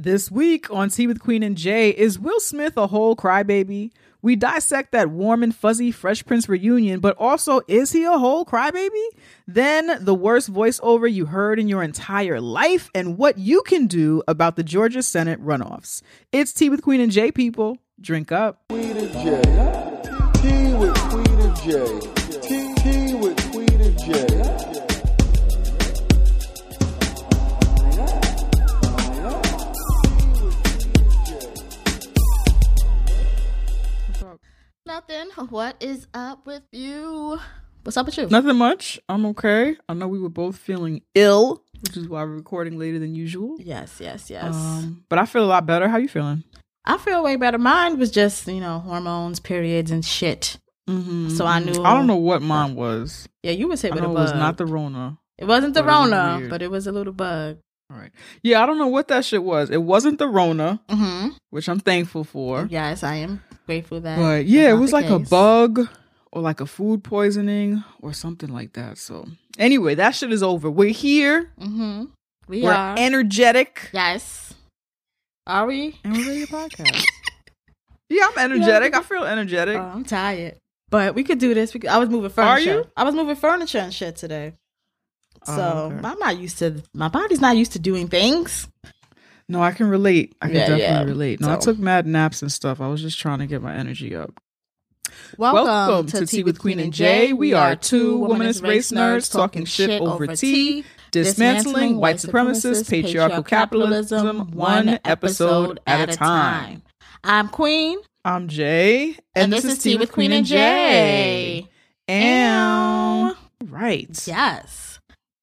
This week on Tea with Queen and Jay, is Will Smith a whole crybaby? We dissect that warm and fuzzy Fresh Prince reunion, but also, is he a whole crybaby? Then, the worst voiceover you heard in your entire life, and what you can do about the Georgia Senate runoffs. It's Tea with Queen and Jay, people. Drink up. Queen and Jay. Tea with Queen and Jay. Nothing. What is up with you? What's up with you? Nothing much. I'm okay. I know we were both feeling ill, which is why we're recording later than usual. Yes, yes, yes. Um, but I feel a lot better. How you feeling? I feel way better. Mine was just, you know, hormones, periods, and shit. Mm-hmm. So I knew- I don't know what mine was. Yeah, you was hit I with a bug. it was not the Rona. It wasn't the but it was Rona, but it was a little bug. All right. Yeah, I don't know what that shit was. It wasn't the Rona, Mm-hmm. which I'm thankful for. Yes, I am grateful that. But yeah, it was like a bug or like a food poisoning or something like that. So anyway, that shit is over. We're here. Mm-hmm. We We're are. energetic. yes. Are we? And we're ready to podcast. yeah, I'm energetic. I feel energetic. Oh, I'm tired. But we could do this. Could, I was moving furniture. Are you? I was moving furniture and shit today. Oh, So okay. I'm not used to my body's not used to doing things. No, I can relate. I can Yeah, definitely yeah. relate. No, I took mad naps and stuff. I was just trying to get my energy up. Welcome, to, Tea with Queen and Jay. We are two womanist race nerds talking shit over tea, dismantling white supremacist patriarchal capitalism one episode at a time. I'm Queen, I'm Jay, and, this, is Tea with Queen and Jay. And right. Yes.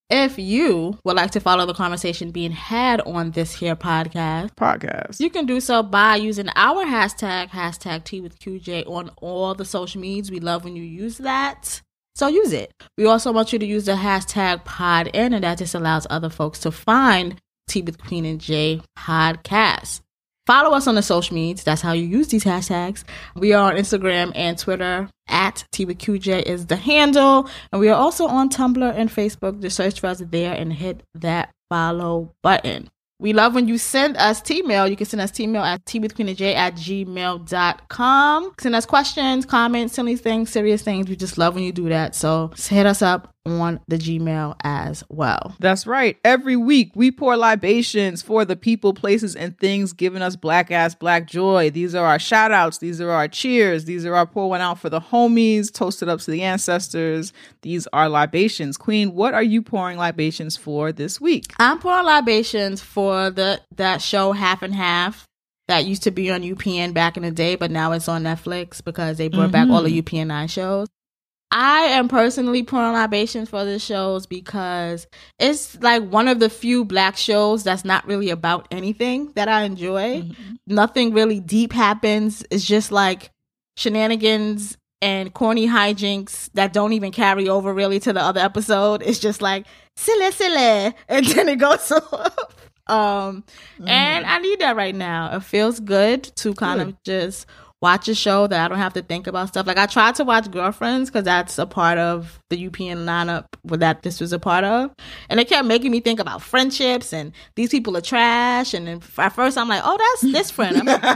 If you would like to follow the conversation being had on this here podcast, Podcast. You can do so by using our hashtag, hashtag T with QJ on all the social medias. We love when you use that. So use it. We also want you to use the hashtag pod in, and that just allows other folks to find T with Queen and J podcast. Follow us on the social medias. That's how you use these hashtags. We are on Instagram and Twitter at TBQJ is the handle. And we are also on Tumblr and Facebook. Just search for us there and hit that follow button. We love when you send us T-mail. You can send us T-mail at teawithqueenandj at gmail.com. Send us questions, comments, silly things, serious things. We just love when you do that. So hit us up on the Gmail as well. That's right. Every week we pour libations for the people, places, and things giving us black ass black joy. These are our shout outs. These are our cheers. These are our pour one out for the homies, toasted up to the ancestors. These are libations. Queen, what are you pouring libations for this week? I'm pouring libations for the that show Half and Half that used to be on UPN back in the day, but now it's on Netflix because they brought back all the mm-hmm. UPN shows. I am personally pouring libations for the shows because it's like one of the few black shows that's not really about anything that I enjoy. Nothing really deep happens. It's just like shenanigans and corny hijinks that don't even carry over really to the other episode. It's just like silly, silly, and then it goes off. Um, and I need that right now. It feels good to kind of just watch a show that I don't have to think about stuff. Like I tried to watch Girlfriends because that's a part of the UPN lineup that this was a part of, and it kept making me think about friendships and these people are trash. And then at first I'm like, oh, that's this friend. I'm like, I'm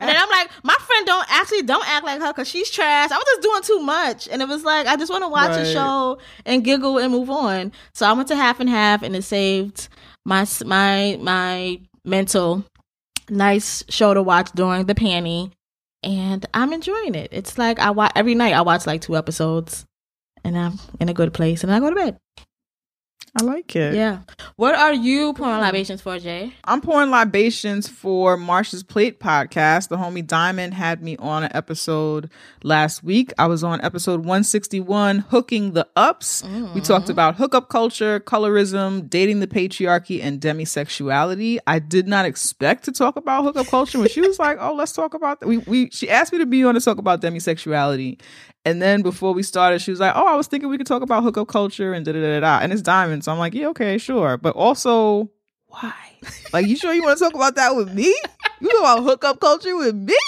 and then I'm like, my friend don't actually don't act like her because she's trash. I was just doing too much, and it was like I just want to watch a show and giggle and move on. So I went to half and half, and it saved my my my mental nice show to watch during the panty and i'm enjoying it. It's like i watch every night i watch like two episodes and i'm in a good place and i go to bed I like it. yeah what are you pouring libations for jay I'm pouring libations for Marsha's Plate podcast. The homie Diamond had me on an episode last week. I was on episode 161, Hooking the Ups. Mm. We talked about hookup culture, colorism, dating the patriarchy, and demisexuality. I did not expect to talk about hookup culture when she was like, "Oh, let's talk about that." We we she asked me to be on to talk about demisexuality. And then before we started, she was like, "Oh, I was thinking we could talk about hookup culture and da da da da." And it's diamonds, so I'm like, "Yeah, okay, sure." But also, why? Like, you sure you want to talk about that with me? You talk about hookup culture with me?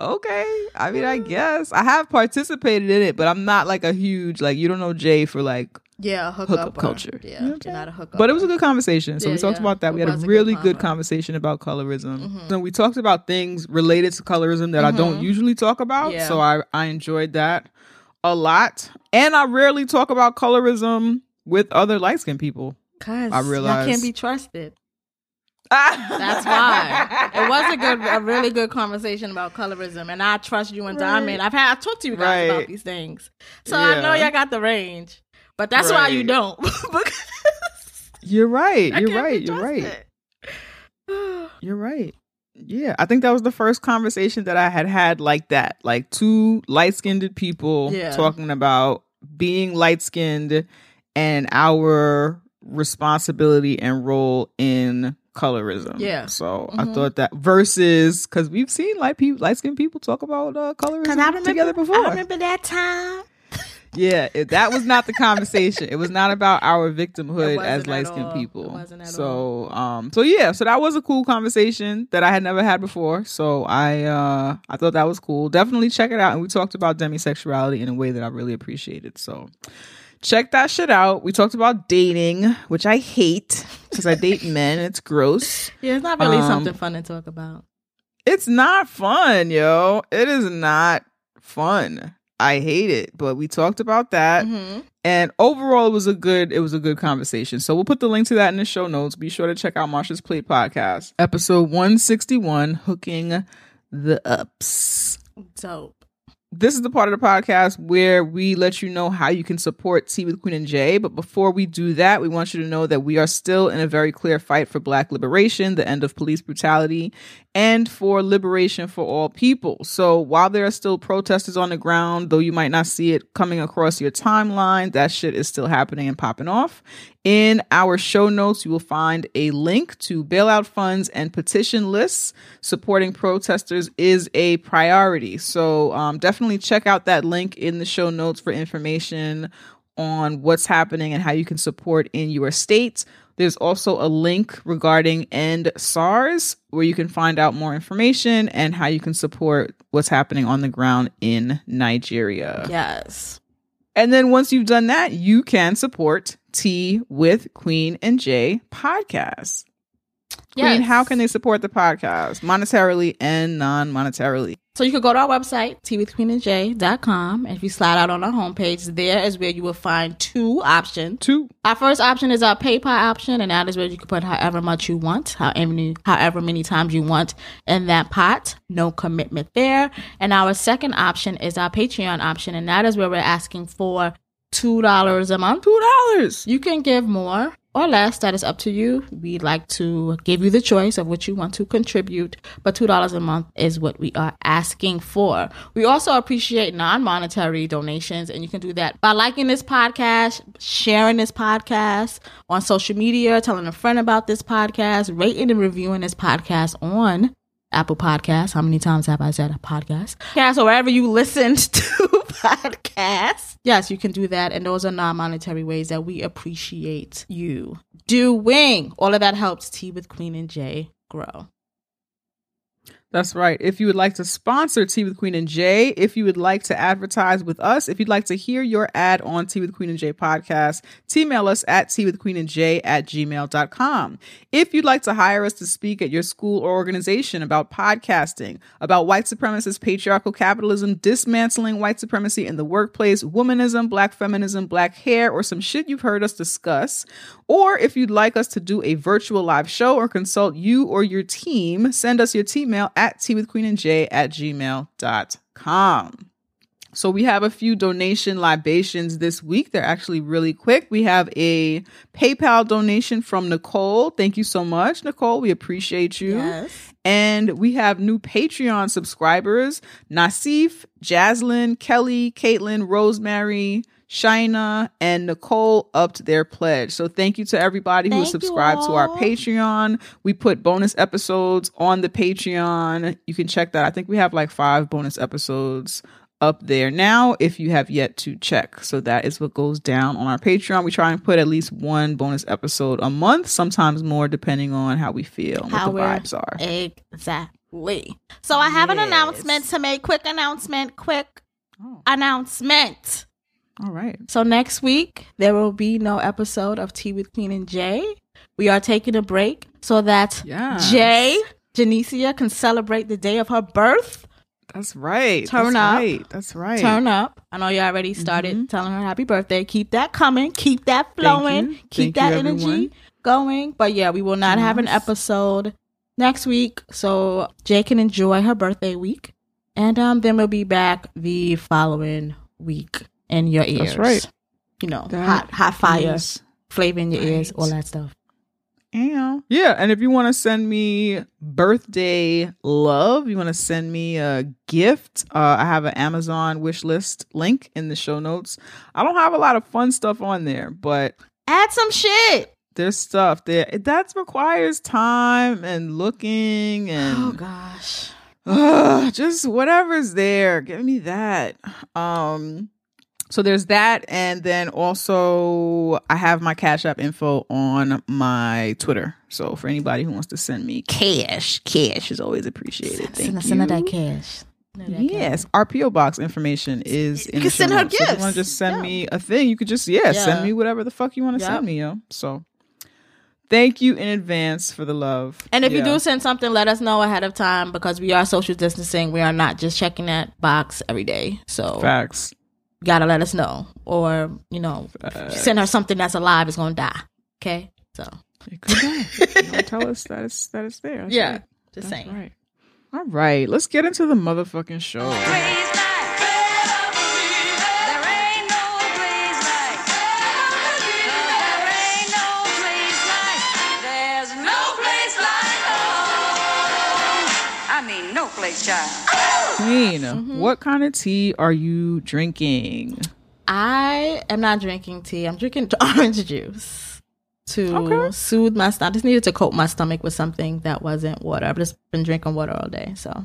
Okay. I mean, I guess I have participated in it, but I'm not like a huge like you don't know Jay for like Yeah, hook hookup up culture. Yeah, You know what you're not a hookup. But it was a good conversation. So Yeah, we talked yeah. about that. We It had was a a good really good conversation about colorism. Mhm. And we talked about things related to colorism that I don't Mhm. usually talk about. Yeah. So I, I enjoyed that a lot. And I rarely talk about colorism with other light skinned people. Cause I I realized- can't be trusted. That's why it was a good, a really good conversation about colorism, and I trust you and Right. Diamond. I've had I talked to you guys Right. about these things, so I know y'all got the range. But that's why you don't. because You're right. You're right. You're right. You're right. Yeah, I think that was the first conversation that I had had like that, like two light skinned people Yeah. talking about being light skinned and our responsibility and role in colorism. Yeah. So I Mhm. thought that versus because we've seen light people, light skinned people talk about uh, colorism I remember, together before. I remember that time. Yeah, it, that was not the conversation. it was not about our victimhood as light skinned people. It wasn't at so, um, so yeah, so that was a cool conversation that I had never had before. So I, uh, I thought that was cool. Definitely check it out. And we talked about demisexuality in a way that I really appreciated. So check that shit out. We talked about dating, which I hate because I date men. It's gross. Yeah, it's not really Um, something fun to talk about. It's not fun, yo. It is not fun. I hate it. But we talked about that. hmm And overall, it was a good it was a good conversation. So we'll put the link to that in the show notes. Be sure to check out Marsha's Plate podcast, episode one sixty one, hooking the ups. Dope. This is the part of the podcast where we let you know how you can support Tea with Queen and Jay. But before we do that, we want you to know that we are still in a very clear fight for Black liberation, the end of police brutality, and for liberation for all people. So while there are still protesters on the ground, though you might not see it coming across your timeline, that shit is still happening and popping off. In our show notes, you will find a link to bailout funds and petition lists. Supporting protesters is a priority. So um, definitely check out that link in the show notes for information on what's happening and how you can support in your state. There's also a link regarding End SARS where you can find out more information and how you can support what's happening on the ground in Nigeria. Yes. And then once you've done that, you can support Tea with Queen and Jay podcast. Queen, how can they support the podcast monetarily and non monetarily? So you could go to our website, teawithqueenandj.com. And if you slide out on our homepage, there is where you will find two options. Two. Our first option is our PayPal option, and that is where you can put however much you want, however many, however many times you want in that pot. No commitment there. And our second option is our Patreon option, and that is where we're asking for two dollars a month. Two dollars. You can give more or less. That is up to you. We'd like to give you the choice of what you want to contribute, but $2 a month is what we are asking for. We also appreciate non monetary donations, and you can do that by liking this podcast, sharing this podcast on social media, telling a friend about this podcast, rating and reviewing this podcast on Apple Podcasts. How many times have I said a podcast? Podcast or wherever you listened to podcasts. Yes, you can do that. And those are non monetary ways that we appreciate you doing. All of that helps Tea with Queen and Jay grow. That's right. If you would like to sponsor Tea with Queen and Jay, if you would like to advertise with us, if you'd like to hear your ad on Tea with Queen and Jay podcast, email us at tea with queen and Jay at gmail.com. If you'd like to hire us to speak at your school or organization about podcasting, about white supremacist patriarchal capitalism, dismantling white supremacy in the workplace, womanism, black feminism, black hair, or some shit you've heard us discuss, or if you'd like us to do a virtual live show or consult you or your team, send us your T mail at teawithqueenandj at gmail.com. So we have a few donation libations this week. They're actually really quick. We have a PayPal donation from Nicole. Thank you so much, Nicole. We appreciate you. Yes. And we have new Patreon subscribers Nasif, Jaslyn, Kelly, Caitlin, Rosemary, Shina, and Nicole upped their pledge. So thank you to everybody who Thank subscribed to our. Patreon. We put bonus episodes on the Patreon. You can check that. I think we have like five bonus episodes up there now if you have yet to check. So that is what goes down on our Patreon. We try and put at least one bonus episode a month, sometimes more depending on how we feel and How what the vibes are. Exactly. So I have an announcement to make. Quick announcement. Quick Oh. announcement. All right. So next week there will be no episode of Tea with Queen and Jay. We are taking a break so that Yes. Jay Janicia can celebrate the day of her birth. That's right. Turn That's up. Right. That's right. Turn up. I know you already started telling her happy birthday. Keep that coming. Keep that flowing. Keep Thank that you, energy everyone. going. But yeah, we will not have an episode next week. So Jay can enjoy her birthday week. And um, then we'll be back the following week in your ears. That's right. You know, That hot hot fire, is- flavor in your ears, all that stuff. Yeah. Yeah. And if you want to send me birthday love, you want to send me a gift, uh, I have an Amazon wish list link in the show notes. I don't have a lot of fun stuff on there, but Add some shit. there's stuff there. That requires time and looking and Oh gosh. Ugh, just whatever's there. Give me that. Um so there's that and then also I have my Cash App info on my Twitter. So for anybody who wants to send me cash, cash is always appreciated. Thank Send, you. send that cash. Send Yes, our PO box information is in You can send her notes. So if you want to just send Yeah. me a thing, you could just yeah, Yeah. send me whatever the fuck you want to Yep. send me, yo. So thank you in advance for the love. And if you do send something, let us know ahead of time because we are social distancing. We are not just checking that box every day. So facts. You gotta let us know. Or, you know, if send her something that's alive, it's gonna die. Okay? So It could die. You know, tell us that it's that it's there. That's Yeah. right. just That's saying. right. All right, let's get into the motherfucking show. Praise like there ain't no place like there ain't no place like there's no place like home. I mean, no place, child. Queen, Mm-hmm. what kind of tea are you drinking? I am not drinking tea. I'm drinking orange juice to Okay. soothe my stomach. I just needed to coat my stomach with something that wasn't water. I've just been drinking water all day. So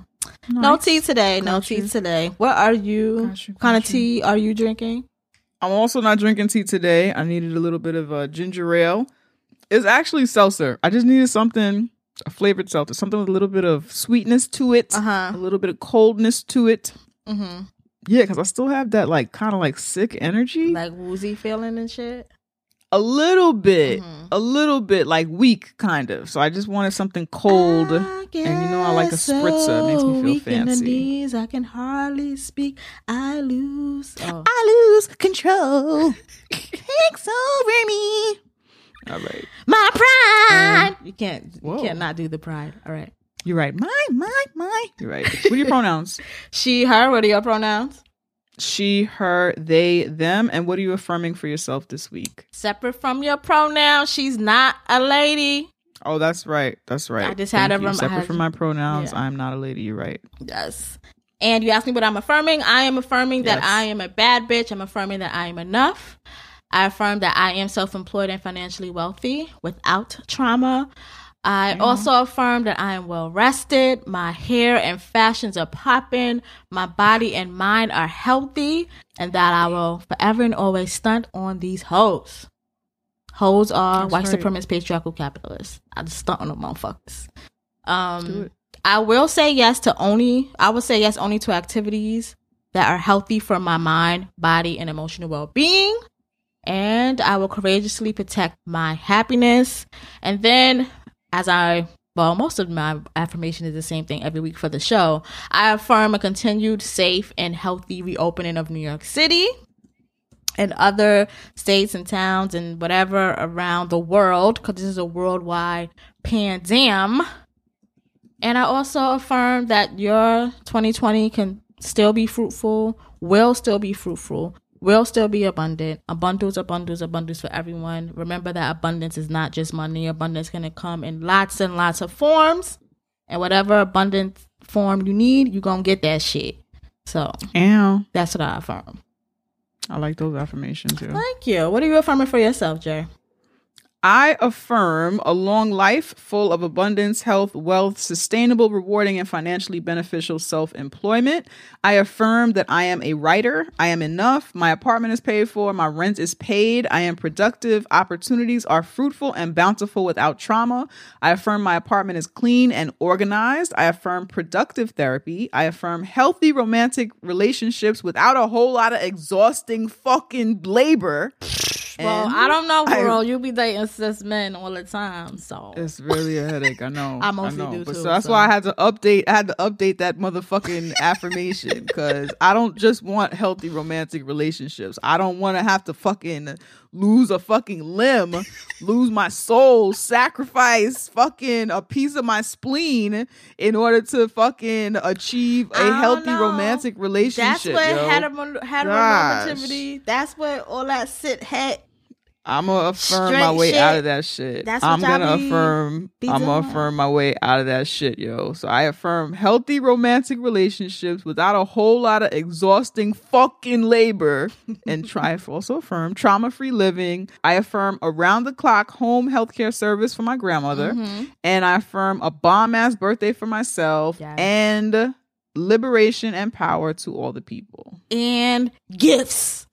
no tea today. No Got tea today. What are you? Got you, kind of tea are you drinking? I'm also not drinking tea today. I needed a little bit of a ginger ale. It's actually seltzer. I just needed something, a flavored seltzer, something with a little bit of sweetness to it, Uh-huh. a little bit of coldness to it. Mm-hmm. Yeah, because I still have that like kind of like sick energy. Like woozy feeling and shit. a little bit, Mhm. a little bit like weak, kind of. So I just wanted something cold. And you know I like a get spritzer. It makes me feel weak in the fancy. knees, I can hardly speak. I lose. Oh. I lose control. Takes over me. All right. My pride. Um, you can't. You Whoa. can't not do the pride. All right. You're right. My, my, my. You're right. What are your pronouns? She, her. What are your pronouns? She, her, they, them. And what are you affirming for yourself this week? Separate from your pronouns. She's not a lady. Oh, that's right. That's right. I just had a rem- Separate had- from my pronouns. Yeah. I'm not a lady. You're right. Yes. And you asked me what I'm affirming. I am affirming that I am a bad bitch. I'm affirming that I am enough. I affirm that I am self employed and financially wealthy without trauma. I also affirm that I am well rested. My hair and fashions are popping. My body and mind are healthy. And that I will forever and always stunt on these hoes. Hoes are That's white right. supremacist patriarchal capitalists. I just stunt on them motherfuckers. Um. I will say yes to only I will say yes only to activities that are healthy for my mind, body, and emotional well being. And I will courageously protect my happiness. And then as I well, most of my affirmation is the same thing every week for the show. I affirm a continued safe and healthy reopening of New York City and other states and towns and whatever around the world because this is a worldwide pandemic. And I also affirm that your 2020 can still be fruitful, will still be fruitful, will still be abundant. Abundance, abundance, abundance for everyone. Remember that abundance is not just money. Abundance can come in lots and lots of forms. And whatever abundant form you need, you're going to get that shit. So Ow. that's what I affirm. I like those affirmations too. Thank you. What are you affirming for yourself, Jay? I affirm a long life full of abundance, health, wealth, sustainable, rewarding, and financially beneficial self employment. I affirm that I am a writer. I am enough. My apartment is paid for. My rent is paid. I am productive. Opportunities are fruitful and bountiful without trauma. I affirm my apartment is clean and organized. I affirm productive therapy. I affirm healthy romantic relationships without a whole lot of exhausting fucking labor. Well, And I don't know, I- girl. you be dating cis men all the time, so It's really a headache. I know. I mostly know. do But too, so that's so. why I had to update. I had to update that motherfucking affirmation because I don't just want healthy romantic relationships. I don't want to have to fucking lose a fucking limb, lose my soul, sacrifice fucking a piece of my spleen in order to fucking achieve a healthy know. romantic relationship. that's relationship. what yo. hetero- heteronormativity. That's what all that sit het. I'm gonna affirm Straight my way shit. out of that shit. That's what I'm gonna be- affirm. be I'm gonna affirm my way out of that shit, yo. So I affirm healthy romantic relationships without a whole lot of exhausting fucking labor, and try also affirm trauma free living. I affirm around the clock home healthcare service for my grandmother, Mm-hmm. and I affirm a bomb ass birthday for myself Yes. and liberation and power to all the people And gifts.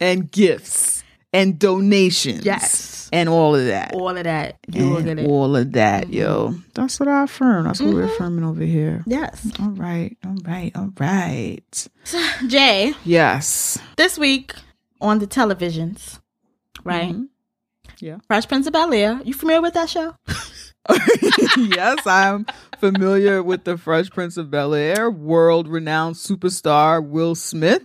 and gifts and donations. Yes. And all of that. All of that. You will get it. Mm-hmm. all of that, yo. That's what I affirm. That's what we're affirming over here. Yes. All right, all right, all right. Jay, Yes. this week on the televisions, right? Mhm. Yeah. Fresh Prince of Bel Air. You familiar with that show? yes, I'm familiar with the Fresh Prince of Bel Air, world renowned superstar Will Smith.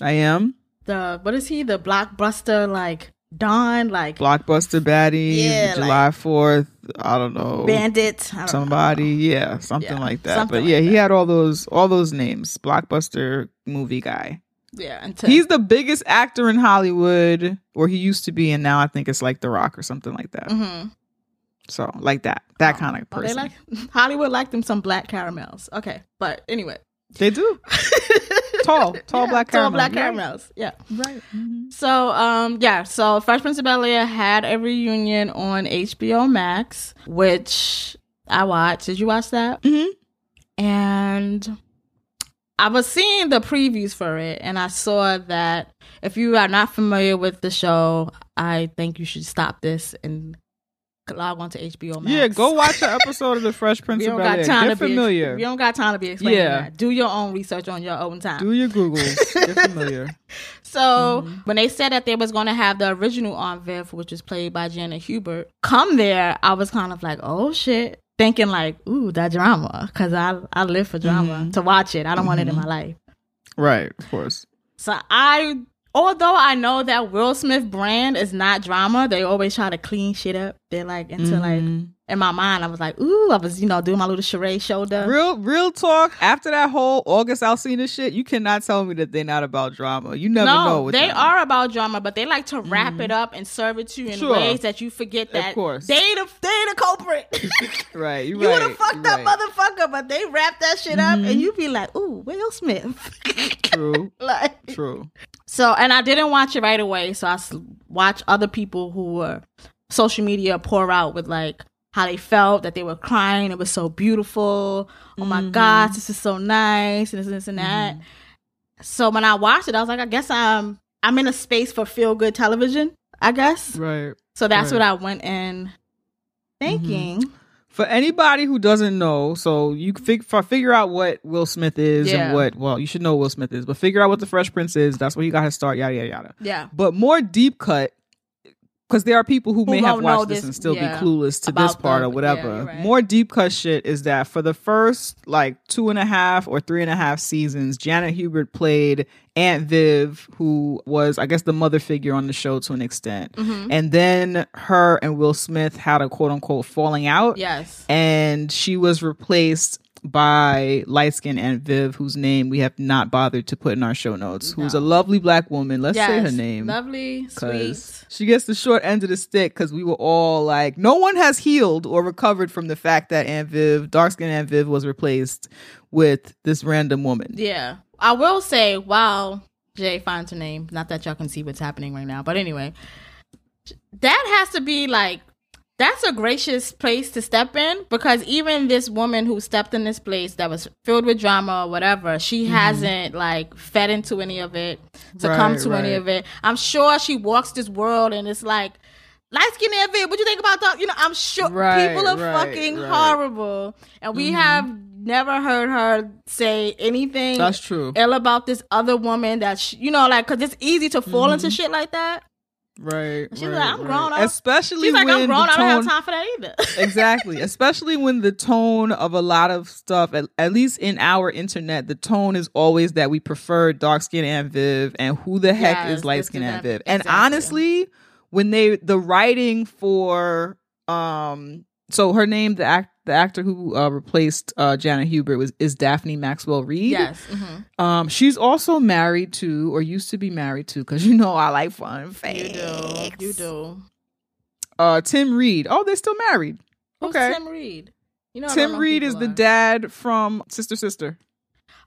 I am. The what is he? The blockbuster like Don, like Blockbuster baddie, Yeah, July 4th. I don't know. Bandit. Don't know. Somebody, yeah, something Yeah, like that. something but like yeah, he that. had all those all those names. Blockbuster movie guy. Yeah, until He's the biggest actor in Hollywood, or he used to be, and now I think it's like The Rock or something like that. Mhm. So, like that, that kind of Oh, they person. like Hollywood like them some black caramels. Okay, but anyway, They do. Tall, tall Yeah, black tall caramel. black Right. Yeah. Right. Mhm. So, um, yeah. So, Fresh Prince of Bel Air had a reunion on HBO Max, which I watched. Did you watch that? Mm-hmm. And I was seeing the previews for it, and I saw that if you are not familiar with the show, I think you should stop this and log on to HBO Max. Yeah, go watch an episode of The Fresh Prince of Bel Air. time Get to be familiar. We don't got time to be explaining Yeah. that. Do your own research on your own time. Do your Googles. Get familiar. So Mm-hmm. when they said that they was going to have the original Aunt Viv, which was played by Janet Hubert, come there, I was kind of like, oh shit, thinking like, ooh, that drama, because I I live for drama Mm-hmm. to watch it. I don't want it in my life. Right, of course. So I, although I know that Will Smith brand is not drama, they always try to clean shit up. They're like into like Mhm. in my mind, I was like, ooh, I was you know doing my little charade shoulder. Real, real talk. After that whole August Alsina shit, you cannot tell me that they're not about drama. You never know. no, with they them. are about drama, but they like to wrap it up and serve it to you in Sure. ways that you forget that course. they the they the culprit. right. You, right. would have fucked up right. motherfucker, but they wrap that shit up, and you be like, "Ooh, Will Smith." True. like True. So, and I didn't watch it right away, so I watched other people who were social media pour out with like how they felt that they were crying. It was so beautiful. Oh my Mm-hmm. gosh, this is so nice, and this, this and that. So when I watched it, I was like, I guess I'm I'm in a space for feel good television. I guess. Right. So that's Right. what I went in thinking. For anybody who doesn't know, so you fig- figure out what Will Smith is Yeah. and what, well, you should know what Will Smith is, but figure out what the Fresh Prince is. That's where he got his start, yada, yada, yada. Yeah. But more deep cut, because there are people who, Who may have watched this, this- and still yeah, be clueless to this part the- or whatever. yeah, right. More deep cut shit is that for the first like two and a half or three and a half seasons, Janet Hubert played Aunt Viv, who was, I guess, the mother figure on the show to an extent. Mm-hmm. And then her and Will Smith had a quote unquote falling out Yes. and she was replaced by light skinned Aunt Viv, whose name we have not bothered to put in our show notes, who's a lovely black woman. Let's say her name. Lovely, sweet. she gets the short end of the stick because we were all like, no one has healed or recovered from the fact that Aunt Viv, dark skinned Aunt Viv, was replaced with this random woman. Yeah. I will say, while Jay finds her name, not that y'all can see what's happening right now, but anyway, that has to be like that's a gracious place to step in because even this woman who stepped in this place that was filled with drama or whatever, she hasn't like fed into any of it, succumbed Mm-hmm. Right, to any of it. I'm sure she walks this world and it's like light skin Evan, what do you think about that? You know, I'm sure Right, people are right, fucking right. horrible, and we have never heard her say anything. That's true. Ill about this other woman that she, you know, like, cause it's easy to fall Mm-hmm. into shit like that. Right. She's right, like, I'm right. grown up. Especially She's like, when I'm grown. the I don't have time for that either. exactly especially when the tone of a lot of stuff at, at least in our internet the tone is always that we prefer dark skin Aunt Viv and who the heck Yes, is light skin Aunt Viv and honestly when they the writing for um so her name the act the actor who uh, replaced uh, Janet Hubert was is Daphne Maxwell Reid. yes. hmm Um, she's also married to, or used to be married to, because you know I like fun facts. You do. You do. Uh, Tim Reid. Oh, they're still married. Who's Okay. Tim Reid? You know, Tim Reid is people the dad from Sister Sister.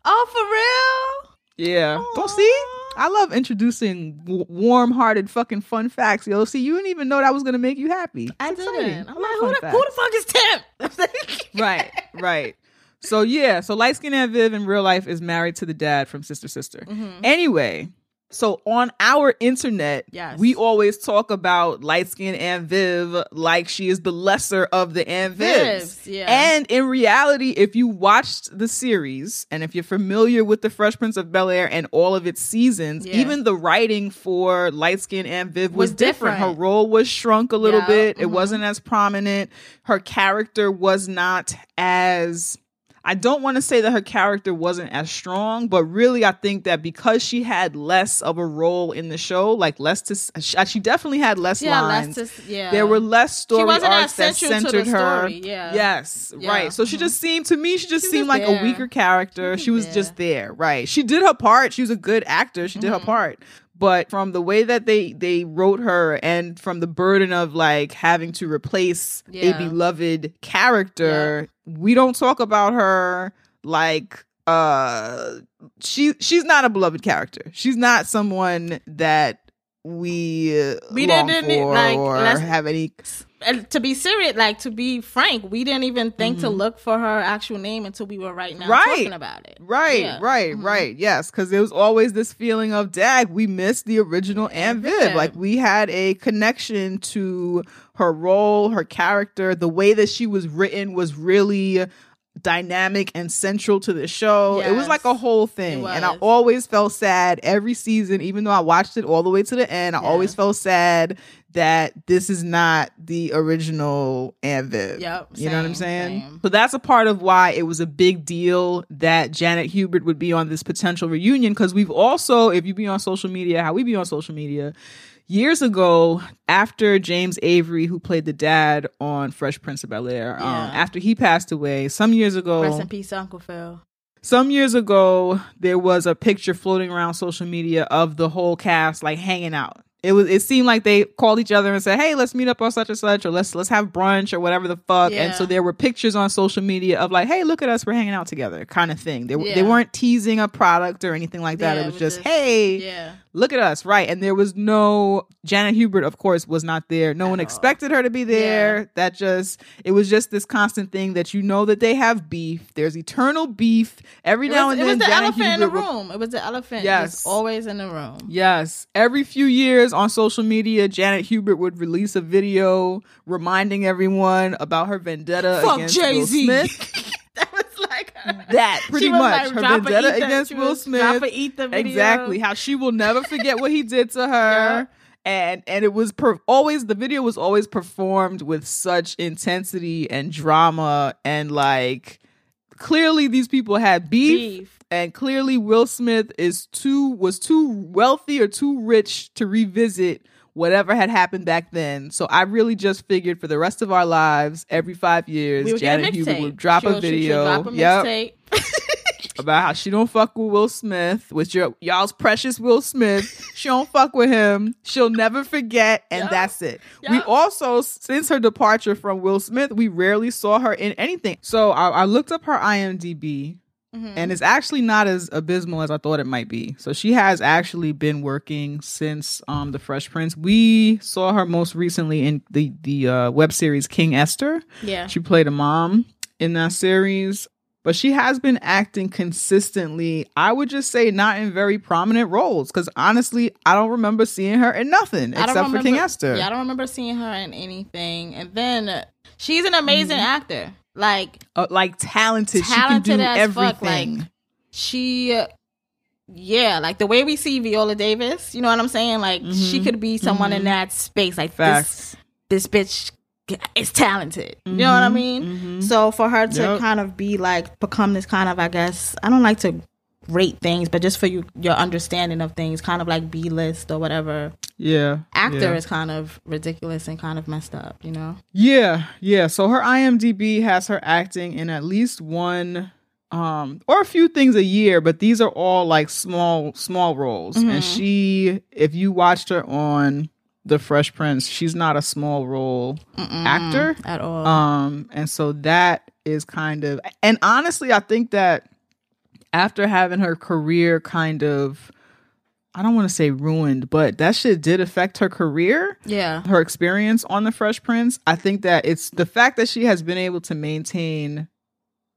Oh, for real? Yeah. Don't see? I love introducing w- warm-hearted fucking fun facts. Yo, see, you didn't even know that was gonna make you happy. I exciting. didn't. I I'm love like, who the, who the fuck is Tim? right, right. So yeah, so light skin Aunt Viv in real life is married to the dad from Sister Sister. Mhm. Anyway, so on our internet, Yes. we always talk about light skin Aunt Viv like she is the lesser of the Aunt Vivs. Vivs, yeah. And in reality, if you watched the series and if you're familiar with the Fresh Prince of Bel Air and all of its seasons, Yeah. even the writing for light skin and Viv was, Was different. Her role was shrunk a little Yeah, bit. It mhm. wasn't as prominent. Her character was not as I don't want to say that her character wasn't as strong, but really I think that because she had less of a role in the show, like less to she, she definitely had less yeah, lines. let's just yeah. There were less story wasn't arcs that to centered her. story, yeah. Yes, Yeah, right. So she mhm. just seemed to me, she just She seemed was like a weaker character. She She was was just there, right? She did her part. She was a good actor. She did her Mhm. part. But from the way that they they wrote her, and from the burden of like having to replace Yeah. a beloved character, we don't talk about her like uh she she's not a beloved character. She's not someone that we We didn't, for like, or have any to be serious, like to be frank, we didn't even think to Mhm. look for her actual name until we were right now Right. talking about it. Right, Yeah. right, Mhm. right. Yes, because there was always this feeling of, dag, we missed the original Aunt Viv. Viv. Like we had a connection to her role, her character. The way that she was written was really dynamic and central to the show. It was like a whole thing. And I always felt sad every season, even though I watched it all the way to the end. I Yeah. always felt sad that this is not the original Aunt Viv. Yep, You know what I'm saying? same. So that's a part of why it was a big deal that Janet Hubert would be on this potential reunion. Because we've also, if you be on social media, how we be on social media, years ago, after James Avery, who played the dad on Fresh Prince of Bel Air, um, after he passed away, some years ago, Rest in peace, Uncle Phil. some years ago, there was a picture floating around social media of the whole cast like hanging out. It was. It seemed like they called each other and said, "Hey, let's meet up on such and such, or let's let's have brunch or whatever the fuck." And so there were pictures on social media of like, "Hey, look at us, we're hanging out together," kind of thing. They they weren't teasing a product or anything like that. Yeah, it was just, "Hey, Yeah. look at us," right? And there was no Janet Hubert, of course, was not there. No At one all. expected her to be there. Yeah. That just it was just this constant thing that you know that they have beef. There's eternal beef. Every It now was, and it then, was the Janet elephant in the Hubert room. It was the elephant. Yes. always in the room. Yes. Every few years on social media, Janet Hubert would release a video reminding everyone about her vendetta Fuck against Will Jay-Z. Smith. that was like her. That pretty much like, her vendetta against Will Smith. drop a ether video. Exactly. How she will never forget what he did to her. Yeah. And and it was per- always the video was always performed with such intensity and drama and like clearly these people had beef, Beef. And clearly Will Smith is too was too wealthy or too rich to revisit whatever had happened back then. So I really just figured for the rest of our lives, every five years, We would Janet Hubert would drop She'll- a she'll- she'll video. drop a Yep about how she don't fuck with Will Smith, with your y'all's precious Will Smith. She don't fuck with him. She'll never forget, and Yup. that's it. We also, since her departure from Will Smith, we rarely saw her in anything. So I, I looked up her IMDb. And it's actually not as abysmal as I thought it might be. So she has actually been working since um the Fresh Prince. We saw her most recently in the the uh, web series King Esther. Yeah. She played a mom in that series. But she has been acting consistently, I would just say not in very prominent roles. Because honestly, I don't remember seeing her in nothing except for King Esther. Yeah, I don't remember seeing her in anything. And then uh, she's an amazing Mm-hmm. actor. Like Uh, like talented. talented she can do everything. fuck. Like she, yeah, like the way we see Viola Davis. You know what I'm saying? Like she could be someone in that space. Like Mm-hmm. Facts. this, this bitch is talented. You know what I mean? So for her to Mm-hmm. Yep. kind of be like become this kind of, I guess, I don't like to rate things, but just for you, your understanding of things, kind of like B list or whatever. Yeah. Actor yeah. is kind of ridiculous and kind of messed up. You know? Yeah, yeah. So her IMDb has her acting in at least one um or a few things a year, but these are all like small small roles. Mm-hmm. And she if you watched her on The Fresh Prince, she's not a small role actor. At all. Um and so that is kind of and honestly, I think that after having her career kind of I don't want to say ruined, but that shit did affect her career yeah. her experience on the Fresh Prince, I think that it's the fact that she has been able to maintain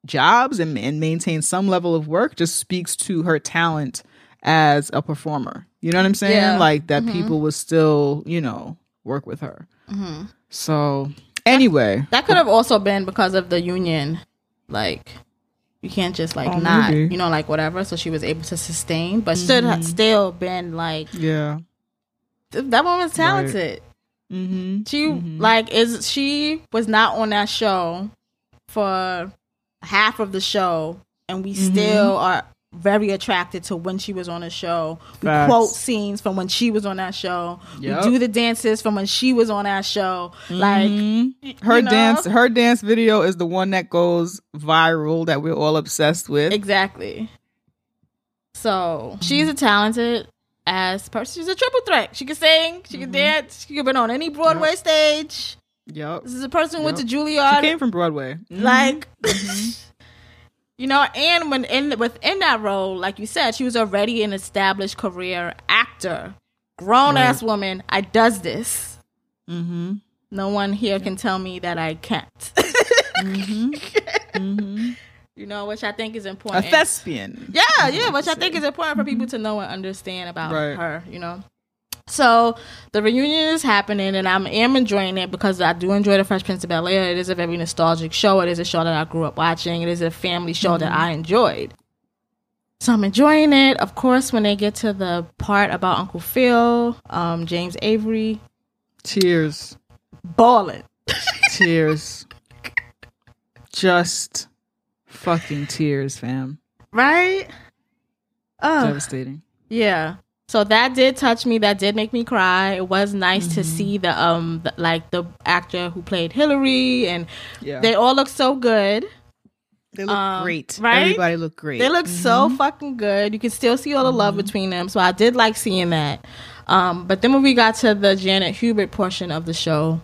jobs and, and maintain some level of work just speaks to her talent as a performer. You know what I'm saying? Yeah. Like that mm-hmm. people would still, you know, work with her. Mm-hmm. So anyway, That could have also been because of the union. Like, you can't just like Oh, not, maybe. you know, like whatever. So she was able to sustain, but should have still been like yeah. th- that woman's talented. Mm-hmm. She like is she was not on that show for half of the show, and we Mm-hmm. still are very attracted to when she was on a show. We Facts. quote scenes from when she was on that show. Yep. We do the dances from when she was on that show. Like Mm-hmm. Her you know? dance her dance video is the one that goes viral that we're all obsessed with. Exactly. So she's a talented ass person. She's a triple threat. She can sing, she Mm-hmm. can dance, she can been on any Broadway stage. Yep. This is a person who went to Juilliard. She came from Broadway. like Mm-hmm. you know, and when in within that role, like you said, she was already an established career actor. Grown ass woman, I does this. Mm-hmm. No one here can tell me that I can't. Mm-hmm. Mm-hmm. You know, which I think is important. A thespian. Yeah, yeah, which I think is important for people mm-hmm. to know and understand about Right. her, you know. So the reunion is happening, and I'm enjoying it because I do enjoy the Fresh Prince of Bel Air. It is a very nostalgic show. It is a show that I grew up watching. It is a family show that I enjoyed. So I'm enjoying it. Of course, when they get to the part about Uncle Phil, um, James Avery, Tears. balling. Tears. Just fucking tears, fam. Right? Oh, Devastating. Yeah. So that did touch me. That did make me cry. It was nice Mm-hmm. to see the um the, like the actor who played Hillary and Yeah. they all look so good. They look Um, great. right? Everybody look great. They look so Mm-hmm. fucking good. You can still see all the love between them. So I did like seeing that. Um but then when we got to the Janet Hubert portion of the show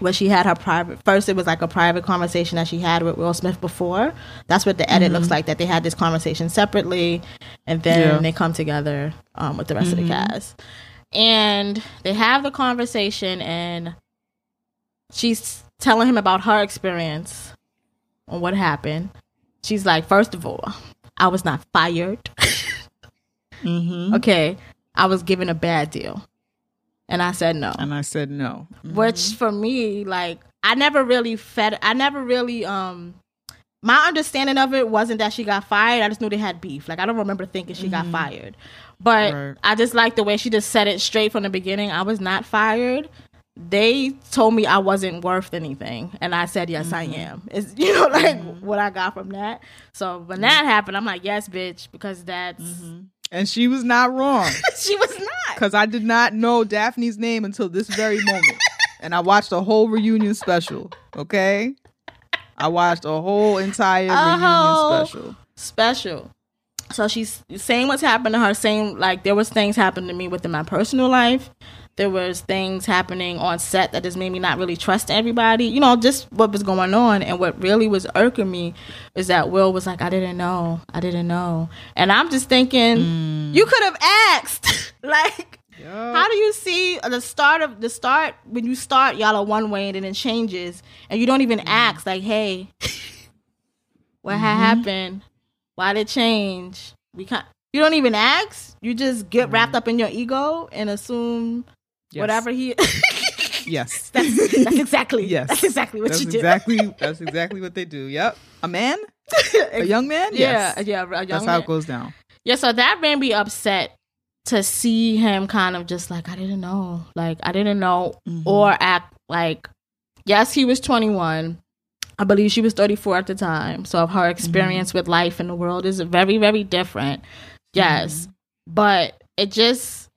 where she had her private first it was like a private conversation that she had with Will Smith before. That's what the edit looks like that they had this conversation separately and then Mm-hmm. Yeah. they come together um, with the rest of the cast. And they have the conversation and she's telling him about her experience on what happened. She's like, first of all, I was not fired. Mm-hmm. Okay. I was given a bad deal. And I said no. And I said no. Which mm-hmm. for me, like, I never really fed I never really um my understanding of it wasn't that she got fired. I just knew they had beef. Like I don't remember thinking she got mm-hmm. fired. But Right. I just like the way she just said it straight from the beginning. I was not fired. They told me I wasn't worth anything, and I said yes, I mm-hmm. am. It's you know like what I got from that. So when that happened, I'm like yes, bitch, because that's And she was not wrong. she was not. Because I did not know Daphne's name until this very moment. and I watched a whole reunion special. Okay? I watched a whole entire whole- reunion special. special. So she's saying what's happened to her, saying like there was things happened to me within my personal life there was things happening on set that just made me not really trust everybody. You know, just what was going on. And what really was irking me is that Will was like, I didn't know. I didn't know. And I'm just thinking, mm. you could have asked. like, how do you see the start of the start when you start y'all are one way and then it changes and you don't even mm. ask like, hey, what ha- mm-hmm. happened? Why did it change? We can't. You don't even ask. You just get wrapped mm. up in your ego and assume Yes. whatever he. Yes. that's, that's exactly. Yes. That's exactly what That's you do. exactly that's exactly what they do. Yep. A man? A young man? Yeah, Yes. yeah. A young That's how it goes down. Yeah, so that made me upset to see him kind of just like I didn't know, like I didn't know, Mm-hmm. or act like yes, he was twenty one. I believe she was thirty four at the time, so Mm-hmm. her experience with life in the world is very, very different. Yes, Mm-hmm. but it just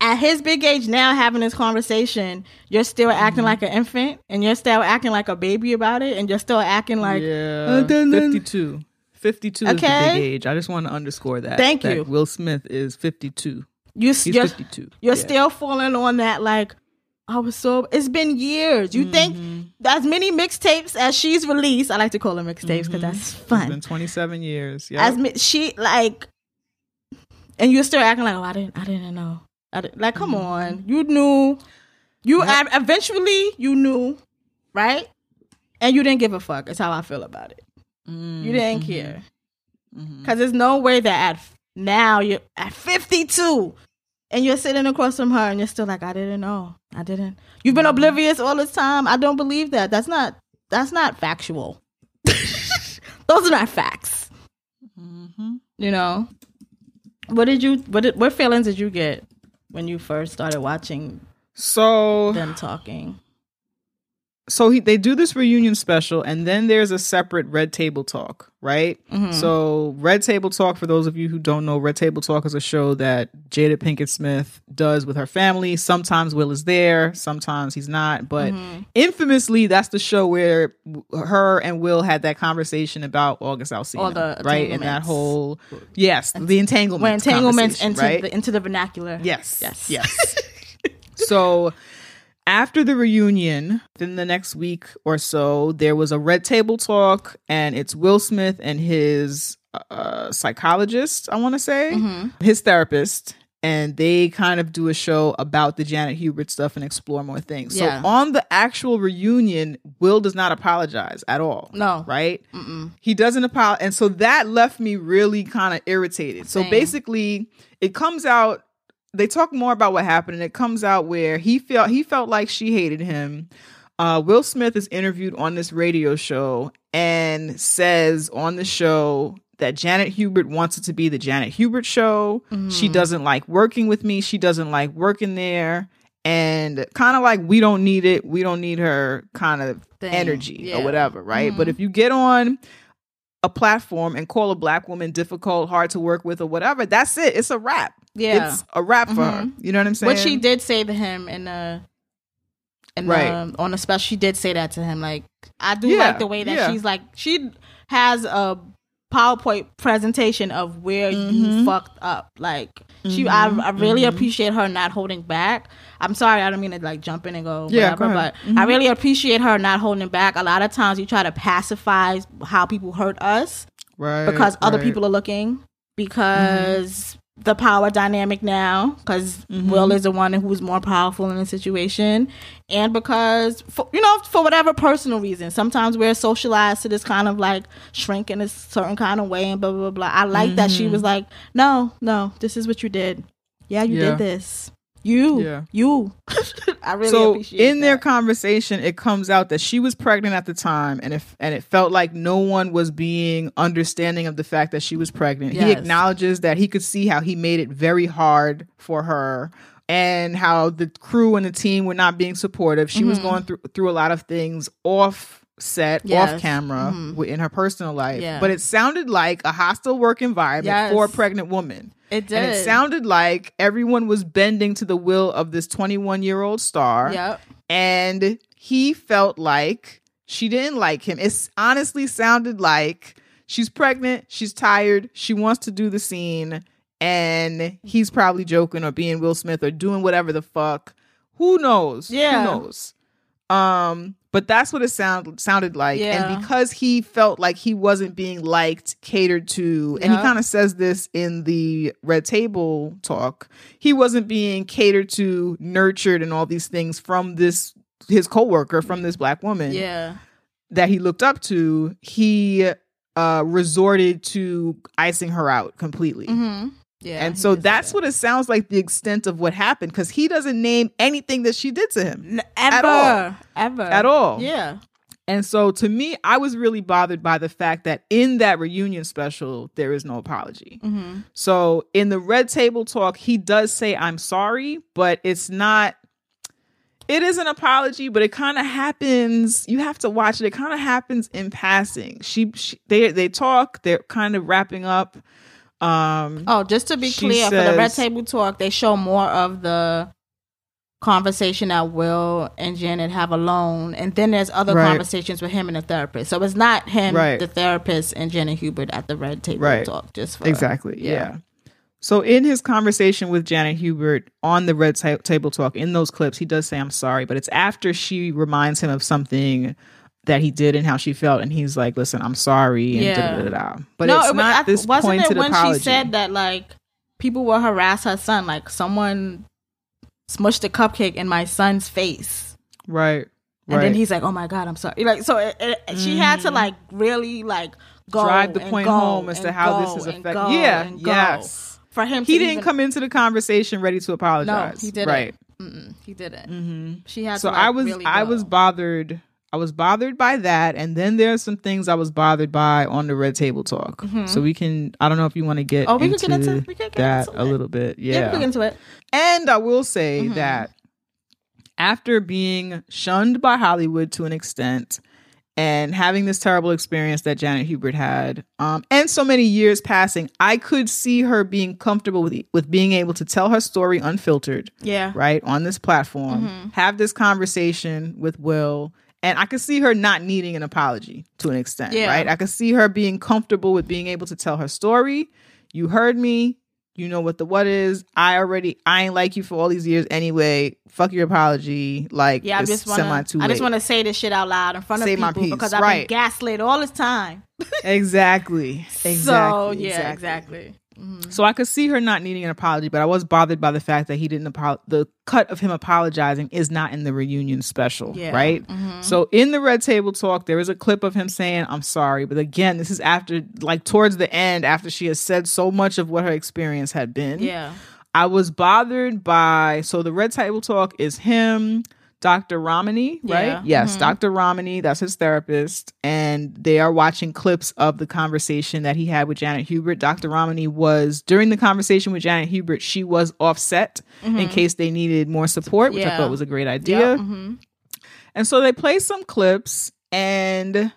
at his big age now having this conversation, you're still Mm-hmm. acting like an infant and you're still acting like a baby about it and you're still acting like yeah. uh, dun, dun. 52. 52 is the big age. I just want to underscore that. Thank that you. Will Smith is 52. you He's you're, 52. You're Yeah. still falling on that like I was so it's been years. You Mm-hmm. think as many mixtapes as she's released, I like to call them mixtapes because that's It's fun. been 27 years. Yeah. As mi- she like and you're still acting like, oh I didn't I didn't know. Like come Mm-hmm. on. You knew you ev- eventually you knew, right? And you didn't give a fuck. That's how I feel about it. Mm-hmm. You didn't care. Cause there's no way that at now you're at 52 and you're sitting across from her and you're still like, I didn't know. I didn't. You've been oblivious all this time. I don't believe that. That's not. That's not factual. Those are not facts. You know. What did you? What did? What feelings did you get when you first started watching so them talking? So he, they do this reunion special and then there's a separate red table talk right Mm-hmm. so red table talk for those of you who don't know red table talk is a show that jada pinkett smith does with her family sometimes will is there sometimes he's not but Mm-hmm. infamously that's the show where her and will had that conversation about august alsina All the right and that whole yes the entanglements When entanglements into right? the into the vernacular. Yes. Yes. Yes. so after the reunion, then the next week or so, there was a red table talk, and it's Will Smith and his uh, psychologist, I want to say, Mm-hmm. his therapist. And they kind of do a show about the Janet Hubert stuff and explore more things. Yeah. So on the actual reunion, Will does not apologize at all. No. Right? He doesn't apologize. And so that left me really kind of irritated. So basically, it comes out they talk more about what happened and it comes out where he felt he felt like she hated him. Uh, will smith is interviewed on this radio show and says on the show that janet hubert wants it to be the janet hubert show. Mm-hmm. she doesn't like working with me. She doesn't like working there. And kind of like we don't need it. We don't need her kind of Thing. energy Yeah. or whatever right? But if you get on a platform and call a black woman difficult hard to work with or whatever that's it. It's a wrap Yeah. it's a wrap for her. Mm-hmm. You know what I'm saying? What she did say to him in the in Right. the, on the special, she did say that to him. Like, I do Yeah, like the way that yeah. she's like she has a PowerPoint presentation of where Mm-hmm. you fucked up. Like, she, I, mm-hmm. I really mm-hmm. appreciate her not holding back. I'm sorry, I don't mean to like jump in and go Yeah, whatever, go but I really appreciate her not holding back. A lot of times, you try to pacify how people hurt us right because other right. people are looking because the power dynamic now because mm-hmm. will is the one who's more powerful in the situation. And because for, you know for whatever personal reason sometimes we're socialized to this kind of like shrink in a certain kind of way and blah blah blah, blah. i like that she mm-hmm. was like no no this is what you did. Yeah you Yeah. did this you Yeah. you i really so appreciate in their conversation, it comes out that she was pregnant at the time, and if and it felt like no one was being understanding of the fact that she was pregnant. He acknowledges that he could see how he made it very hard for her, and how the crew and the team were not being supportive. She was mm-hmm. going through through a lot of things off set, Mm-hmm. Yes. off camera, wi- in her personal life. Yeah. But it sounded like a hostile work environment Yes. for a pregnant woman. it did And it sounded like everyone was bending to the will of this 21 year old star. yep And he felt like she didn't like him. It honestly sounded like she's pregnant, she's tired, she wants to do the scene. and he's probably joking or being Will Smith or doing whatever the fuck. Who knows? Yeah. Who knows? Um, but that's what it sound sounded like. Yeah. And because he felt like he wasn't being liked, catered to, and he kind of says this in the red table talk, he wasn't being catered to, nurtured, and all these things from this his coworker, from this black woman Yeah. that he looked up to, he uh resorted to icing her out completely. Mm-hmm. Yeah. And so that's that. what it sounds like the extent of what happened because he doesn't name anything that she did to him ever, all. ever, at all. Yeah. And so to me, I was really bothered by the fact that in that reunion special, there is no apology. Mm-hmm. So in the red table talk, he does say, I'm sorry, but it's not. It is an apology, but it kind of happens. You have to watch it. It kind of happens in passing. She, she, they, they talk. They're kind of wrapping up. Um, Oh, just to be clear, for the red table talk, they show more of the conversation that Will and Janet have alone, and then there's other Right. conversations with him and the therapist. So it's not him, Right. the therapist, and Janet Hubert at the red table Right. talk. Just for, Exactly. yeah. Yeah. So in his conversation with Janet Hubert on the Red Ta- Table Talk, in those clips, he does say "I'm sorry," but it's after she reminds him of something that he did and how she felt, and he's like, "Listen, I'm sorry." And Yeah. da, da, da, da. But no, it's it not I- this wasn't pointed it when apology. she said that like people will harass her son, like someone smushed a cupcake in my son's face. right? And right. then he's like, "Oh my god, I'm sorry." Like, so it, it, she had to like really like go Mm. Drive the point home as to how this is affecting. affect- Yeah, yes. For him, he didn't even- come into the conversation ready to apologize. No, he didn't. Right. Mm-mm, he didn't. hmm She had so to. Like, I was really I was bothered. I was bothered by that, and then there are some things I was bothered by on the red table talk. So we can. I don't know if you want to get Mm-hmm. Oh, we into could get into- we could get that into a it. little bit. Yeah, Yeah, we can get into it. and I will say Mhm. that after being shunned by Hollywood to an extent. And having this terrible experience that Janet Hubert had, um, and so many years passing, I could see her being comfortable with with being able to tell her story unfiltered, Yeah. right on this platform Mhm. have this conversation with will and i could see her not needing an apology to an extent Yeah. right i could see her being comfortable with being able to tell her story you heard me you know what the what is i already i ain't like you for all these years anyway fuck your apology like Yeah, I just want semi to. too I just late. to say this shit out loud in front Say of my people piece, because I've right. been gaslit all this time. exactly exactly So yeah, exactly. Mhm. So I could see her not needing an apology, but I was bothered by the fact that he didn't apo- the cut of him apologizing is not in the reunion special, Yeah. right? Mhm. So in the red table talk, there is a clip of him saying, "I'm sorry," but again, this is after like towards the end after she has said so much of what her experience had been. Yeah. I was bothered by so the red table talk is him, Dr. Romney, right? Yeah. Yes, Mhm. Dr. Romney, that's his therapist, and they are watching clips of the conversation that he had with Janet Hubert. Dr. Romney was during the conversation with Janet Hubert, she was offset in case they needed more support, which I Mm-hmm. Thought was a great idea. Yeah. hmm And so they play some clips and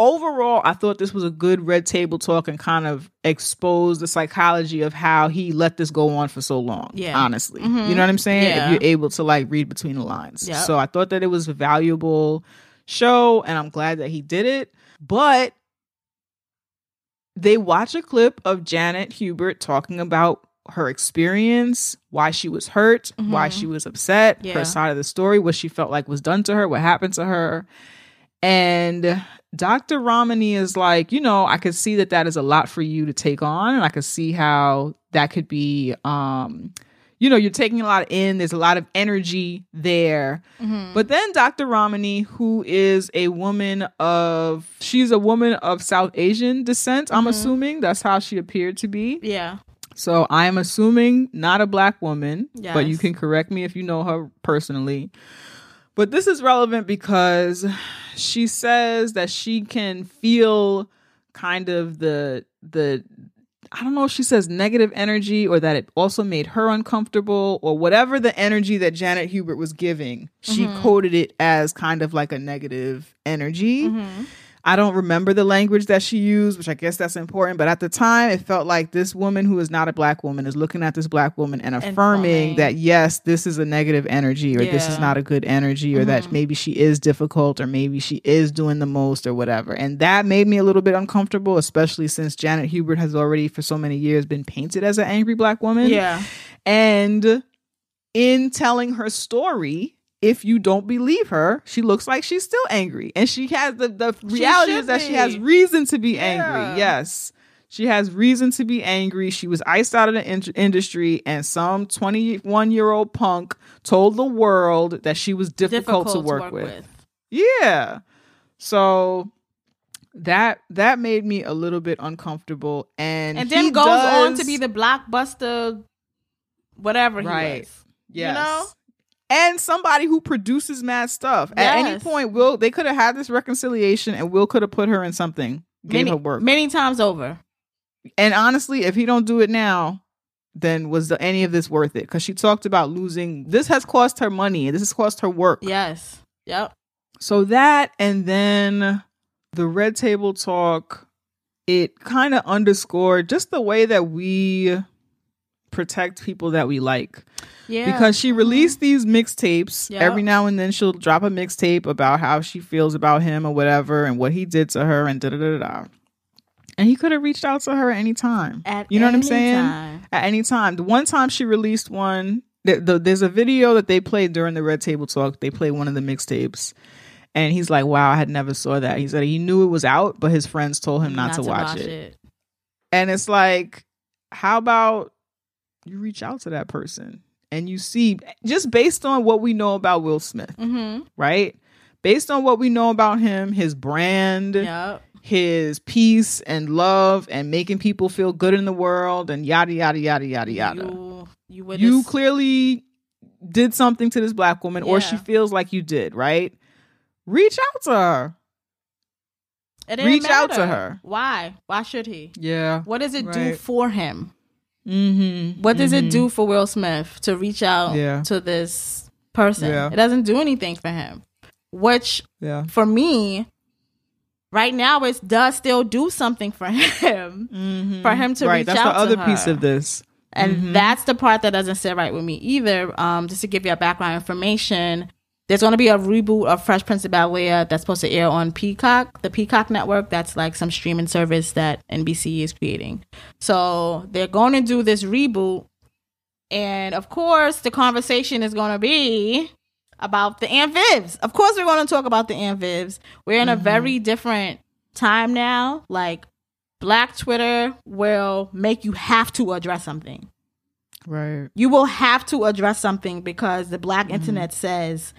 overall I thought this was a good red table talk and kind of exposed the psychology of how he let this go on for so long. Yeah. Honestly. Mhm. You know what I'm saying? Yeah. If you're able to like read between the lines. Yep. So I thought that it was a valuable show and I'm glad that he did it. But they watch a clip of Janet Hubert talking about her experience, why she was hurt, why Mhm. she was upset, Yeah. her side of the story, what she felt like was done to her, what happened to her. And Dr. Romney is like, you know, I could see that that is a lot for you to take on. And I could see how that could be, um, you know, you're taking a lot in. There's a lot of energy there. hmm But then Dr. Romney, who is a woman of, she's a woman of South Asian descent, I'm Mhm. assuming. That's how she appeared to be. Yeah. So I'm assuming not a black woman, but you can correct me if you know her personally. But this is relevant because she says that she can feel kind of the the I don't know if she says negative energy or that it also made her uncomfortable or whatever the energy that Janet Hubert was giving. She Mhm. coded it as kind of like a negative energy. hmm I don't remember the language that she used, which I guess that's important. But at the time, it felt like this woman who is not a black woman is looking at this black woman and affirming that yes, this is a negative energy, or this is Mm-hmm. not a good energy, or that maybe she is difficult, or maybe she is doing the most, or whatever. And that made me a little bit uncomfortable, especially since Janet Hubert has already for so many years been painted as an angry black woman. Yeah. And in telling her story, if you don't believe her, she looks like she's still angry. And she has the, the reality is that she has reason to be Yeah. angry. Yes. She has reason to be angry. She was iced out of the in- industry, and some 21 year old punk told the world that she was difficult, to, work, with. Yeah. So that that made me a little bit uncomfortable. And And then he goes on to be the blockbuster, whatever he Right. was. Yes. know? And somebody who produces mad stuff. At any point, Will they could have had this reconciliation and Will could have put her in something. Gave Many, her work. many times over. and honestly, if he don't do it now, then was the, any of this worth it? Because she talked about losing. This has cost her money. and This has cost her work. Yes. Yep. So that and then the red table talk, it kind of underscored just the way that we protect people that we like. Yeah. Because she mm-hmm. released these mixtapes. Yep. Every now and then she'll drop a mixtape about how she feels about him or whatever and what he did to her and da da da da. And he could have reached out to her at any time. At you know what I'm saying? time. At any time. The one time she released one, th- the, there's a video that they played during the Red Table Talk. They played one of the mixtapes. And he's like, wow, I had never saw that. He said he knew it was out, but his friends told him not, to, watch, it. And it's like, how about you reach out to that person and you see, just based on what we know about Will Smith, Mm-hmm. right? Based on what we know about him, his brand, Yep. his peace and love and making people feel good in the world and yada, yada, yada, yada, yada. You, you, You clearly did something to this black woman or she feels like you did, right? Reach out to her. Reach out to her. Why? Why should he? Yeah. What does it do for him? Mm-hmm. What does it do for Will Smith to reach out Yeah. to this person? Yeah. It doesn't do anything for him. Which Yeah. for me, right now, it does still do something for him. For him to right. reach That's out the other to piece of this. And Mm-hmm. that's the part that doesn't sit right with me either. Um, just to give you a background information, there's going to be a reboot of Fresh Prince of Bel Air that's supposed to air on Peacock, the Peacock network. That's like some streaming service that NBC is creating. So they're going to do this reboot. And of course, the conversation is going to be about the Aunt Vivs. Of course, we're going to talk about the Aunt Vivs. We're in a very different time now. Like, Black Twitter will make you have to address something. Right. You will have to address something because the black Mm-hmm. internet says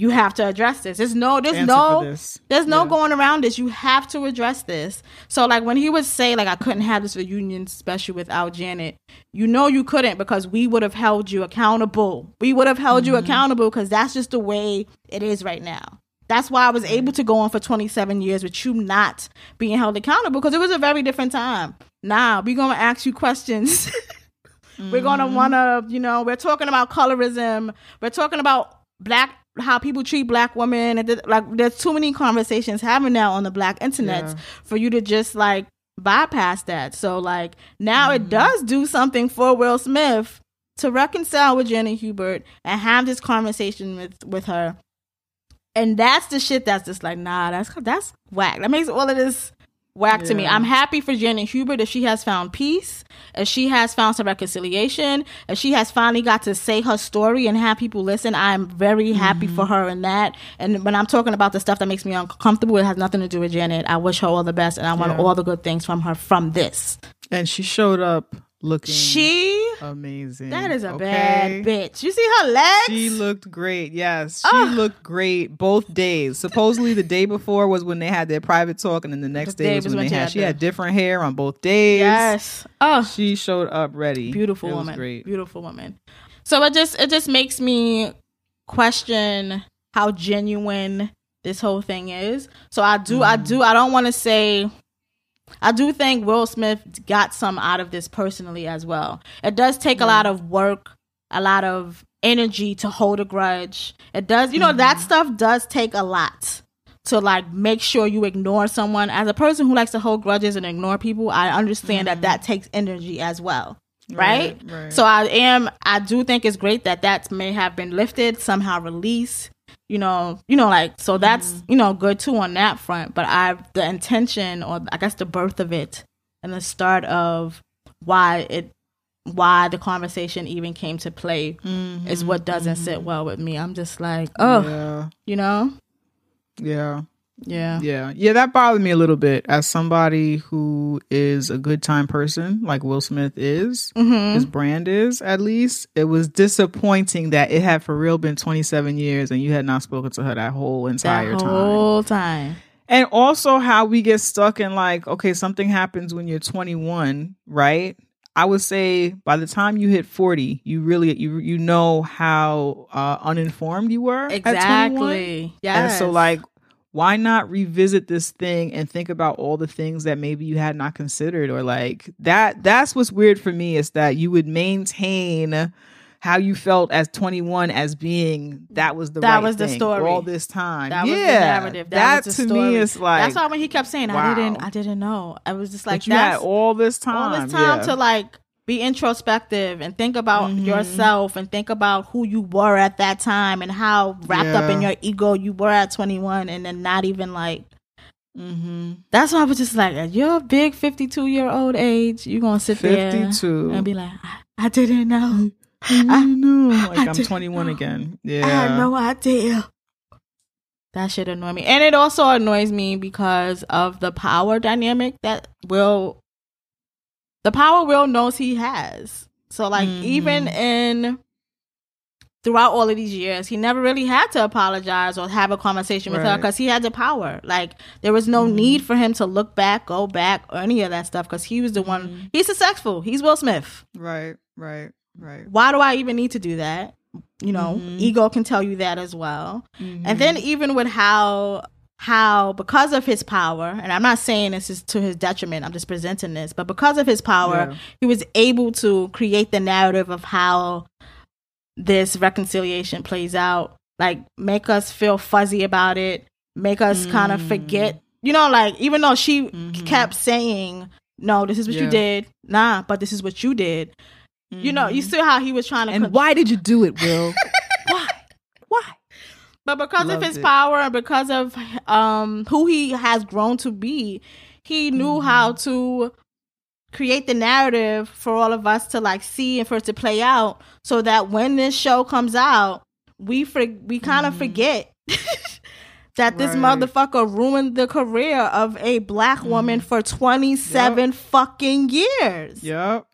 you have to address this. There's no there's Answer no there's no Yeah. going around this. You have to address this. So like when he would say like I couldn't have this reunion special without Janet, you know you couldn't because we would have held you accountable. We would have held you Mm-hmm. accountable because that's just the way it is right now. That's why I was able to go on for 27 years with you not being held accountable because it was a very different time. Now we're gonna ask you questions. we're gonna Mm-hmm. wanna, you know, we're talking about colorism. We're talking about black how people treat black women and like there's too many conversations happening now on the black internet Yeah. for you to just like bypass that. So like now Mm-hmm. it does do something for Will Smith to reconcile with Jenny Hubert and have this conversation with with her. And that's the shit that's just like, nah, that's that's whack. That makes all of this whack to me. I'm happy for Janet Hubert if she has found peace, if she has found some reconciliation, if she has finally got to say her story and have people listen. I'm very happy for Mm-hmm. her in that. And when I'm talking about the stuff that makes me uncomfortable, it has nothing to do with Janet. I wish her all the best and I want Yeah. all the good things from her from this. And she showed up looking She amazing. that is a okay? bad bitch. You see her legs? She looked great. Yes, she Ah. looked great both days. Supposedly, the day before was when they had their private talk, and then the next The day day was was when when they she had. had She had different hair on both days. yes. Oh, she showed up ready. beautiful It woman Great. beautiful woman so it just it just makes me question how genuine this whole thing is so i do i do i don't want to say i do think will smith got some out of this personally as well it does take a lot of work a lot of energy to hold a grudge it does you know that stuff does take a lot to like make sure you ignore someone. As a person who likes to hold grudges and ignore people, I understand that that takes energy as well. Right? Mm-hmm. Right, right. So I am I do think it's great that that may have been lifted, somehow released. You know, you know, like so that's Mm-hmm. you know good too on that front. But I the intention or I guess the birth of it and the start of why it why the conversation even came to play is what doesn't sit well with me. I'm just like, oh, Mm-hmm. Yeah. you know, Yeah. Yeah, Yeah. Yeah, that bothered me a little bit as somebody who is a good time person, like Will Smith is, Mm-hmm. his brand is at least. It was disappointing that it had for real been 27 years and you had not spoken to her that whole that entire time. whole time. And also how we get stuck in like, okay, something happens when you're 21, right? I would say by the time you hit 40, you really you you know how uh, uninformed you were Exactly. Yeah. And so, like, why not revisit this thing and think about all the things that maybe you had not considered, or like that? That's what's weird for me is that you would maintain how you felt as 21 as being that was the That right was the story. all this time. that yeah, was the narrative. That, the to story. me is like that's why when he kept saying, "I didn't. I didn't know," I was just like, that you had all this time, all this time yeah. to like be introspective and think about Mm-hmm. yourself and think about who you were at that time and how wrapped up in your ego you were at 21 and then not even like mm-hmm. that's why I was just like at your big 52 year old age you're gonna sit there 52. and be like I, I didn't know I know, like I I'm 21 know. again. Yeah i Yeah, had no idea that should annoy me and it also annoys me because of the power dynamic that will the power will knows he has so like Mhm. even in throughout all of these years he never really had to apologize or have a conversation with her because he had the power like there was no need for him to look back go back or any of that stuff because he was the one he's successful he's will smith right, right, right. why do I even need to do that? You know, Mhm. ego can tell you that as well. Mm-hmm. And then even with how how because of his power, and I'm not saying this is to his detriment, I'm just presenting this, but because of his power, Yeah. he was able to create the narrative of how this reconciliation plays out. Like make us feel fuzzy about it, make us kind of Mm. forget. You know, like even though she Mhm. kept saying, "No, this is what you did." Nah, but this is what you did. You know, you see how he was trying to Mm-hmm. And why did you do it, Will? why? Why? But because Loved of his it. power and because of um who he has grown to be, he knew Mm-hmm. how to create the narrative for all of us to like see and for it to play out so that when this show comes out, we for, we kind of forget that this Mm-hmm. Right. motherfucker ruined the career of a black Mm-hmm. woman for 27 fucking years Yep.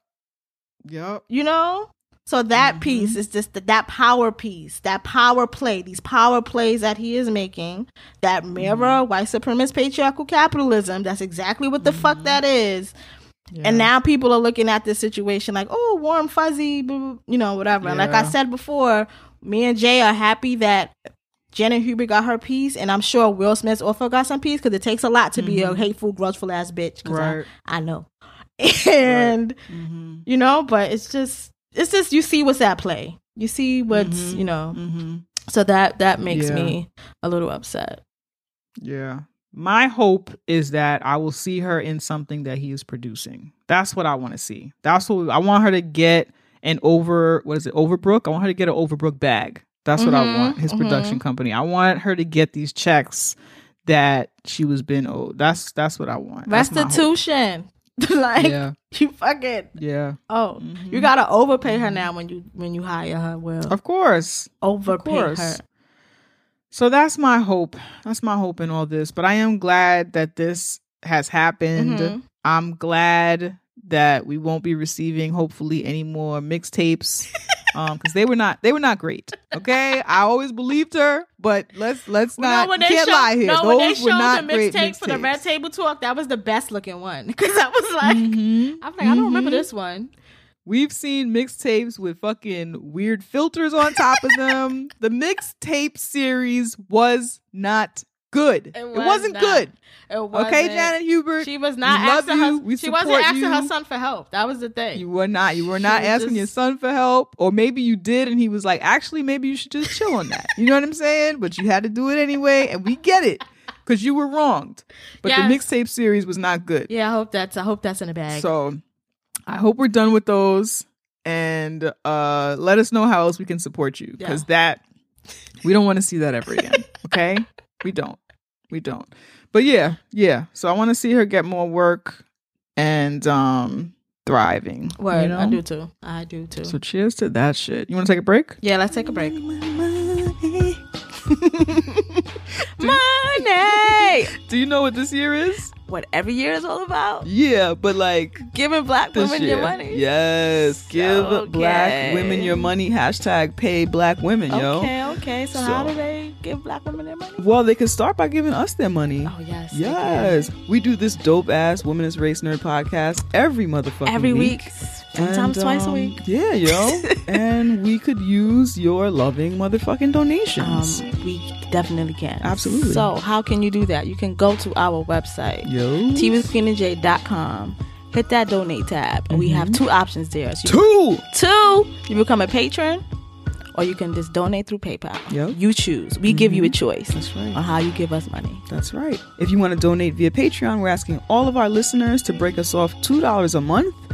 Yep. you know so that mm-hmm. piece is just the, that power piece that power play these power plays that he is making that mirror mm-hmm. white supremacist patriarchal capitalism. That's exactly what the fuck mm-hmm. that is. And now people are looking at this situation like oh warm fuzzy you know whatever. And like i said before me and jay are happy that Janet Hubert got her piece, and I'm sure Will Smith also got some piece because it takes a lot to be a hateful, grudgeful ass bitch. 'cause I- Right. I, know, and Mm-hmm. you know but it's just it's just you see what's at play you see what's Mhm. you know Mm-hmm. so that that makes Yeah. me a little upset Yeah. My hope is that I will see her in something that he is producing. That's what I want to see. That's what I want her to get an over what is it, Overbrook? I want her to get an Overbrook bag. That's what I Mhm, want. His mhm. production company. I want her to get these checks that she was been owed. That's that's what I want. That's restitution like Yeah. you fucking Yeah. oh Mhm. you gotta overpay her now when you when you hire her Well, Of course. overpay course. her So that's my hope. That's my hope in all this. But I am glad that this has happened. Mhm. I'm glad that we won't be receiving hopefully any more mixtapes. Um, because they were not they were not great. Okay, I always believed her, but let's let's not when they can't showed, line here. no, Those when they were showed not the great mixtape for the Red. Table Talk, that was the best looking one because I was like, Mhm. I'm like, I don't remember Mhm. this one. We've seen mixtapes with fucking weird filters on top of them. the mixtape series was not good. It, was not good. It Okay, wasn't- Janet Hubert. She was not asking her. We she wasn't asking her son for help. That was the thing. You were not. You were She not asking just- your son for help, or maybe you did, and he was like, "Actually, maybe you should just chill on that." You know what I'm saying? But you had to do it anyway, and we get it. because you were wronged. But the mixtape series was not good. Yeah, I hope that's I hope that's in a bag. So I hope we're done with those and uh let us know how else we can support you because that we don't want to see that ever again. Okay? we don't. We don't. But yeah, yeah. So I want to see her get more work and um thriving. Word, you know? I do too. I do too. So cheers to that shit. You want to take a break? yeah, let's take a break. do, Money. do you know what this year is? What every year is all about? Yeah, but like Giving black women year. your money. Yes, give Okay. black women your money. Hashtag pay black women, yo. Okay, okay. So, how do they give black women their money? Well, they can start by giving us their money. Oh yes. Yes, we do this dope ass women's race nerd podcast every motherfucking Every week. week. Sometimes And, twice a um, week. Yeah, yo. and we could use your loving motherfucking donations. Um, we definitely can. Absolutely. So, how can you do that? You can go to our website, yo. teawithqueenandj.com, hit that donate tab, and we have two options there. So Two. two, you become a patron, or you can just donate through PayPal. Yep. You choose. We give you a choice That's right. on how you give us money. That's right. If you want to donate via Patreon, we're asking all of our listeners to break us off $2 a month.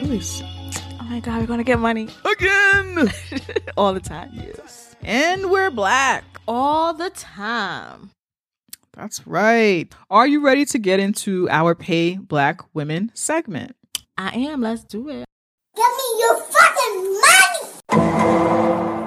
choice. Oh my god, we're gonna get money Again. all the time. yes. And we're black. All the time. That's right. Are you ready to get into our Pay Black Women segment? I am. Let's do it. Give me your fucking money!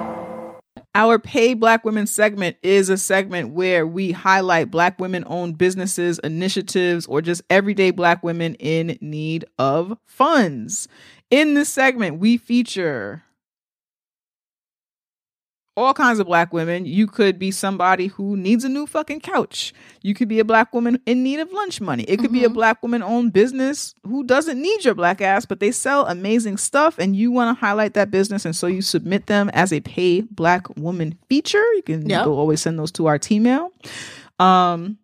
Our Pay Black Women segment is a segment where we highlight Black women owned businesses, initiatives, or just everyday Black women in need of funds. In this segment, we feature all kinds of black women. You could be somebody who needs a new fucking couch. You could be a black woman in need of lunch money. It could be a black woman owned business who doesn't need your black ass, but they sell amazing stuff and you want to highlight that business. And so you submit them as a pay black woman feature. You can Yep. always send those to our team mail. Um,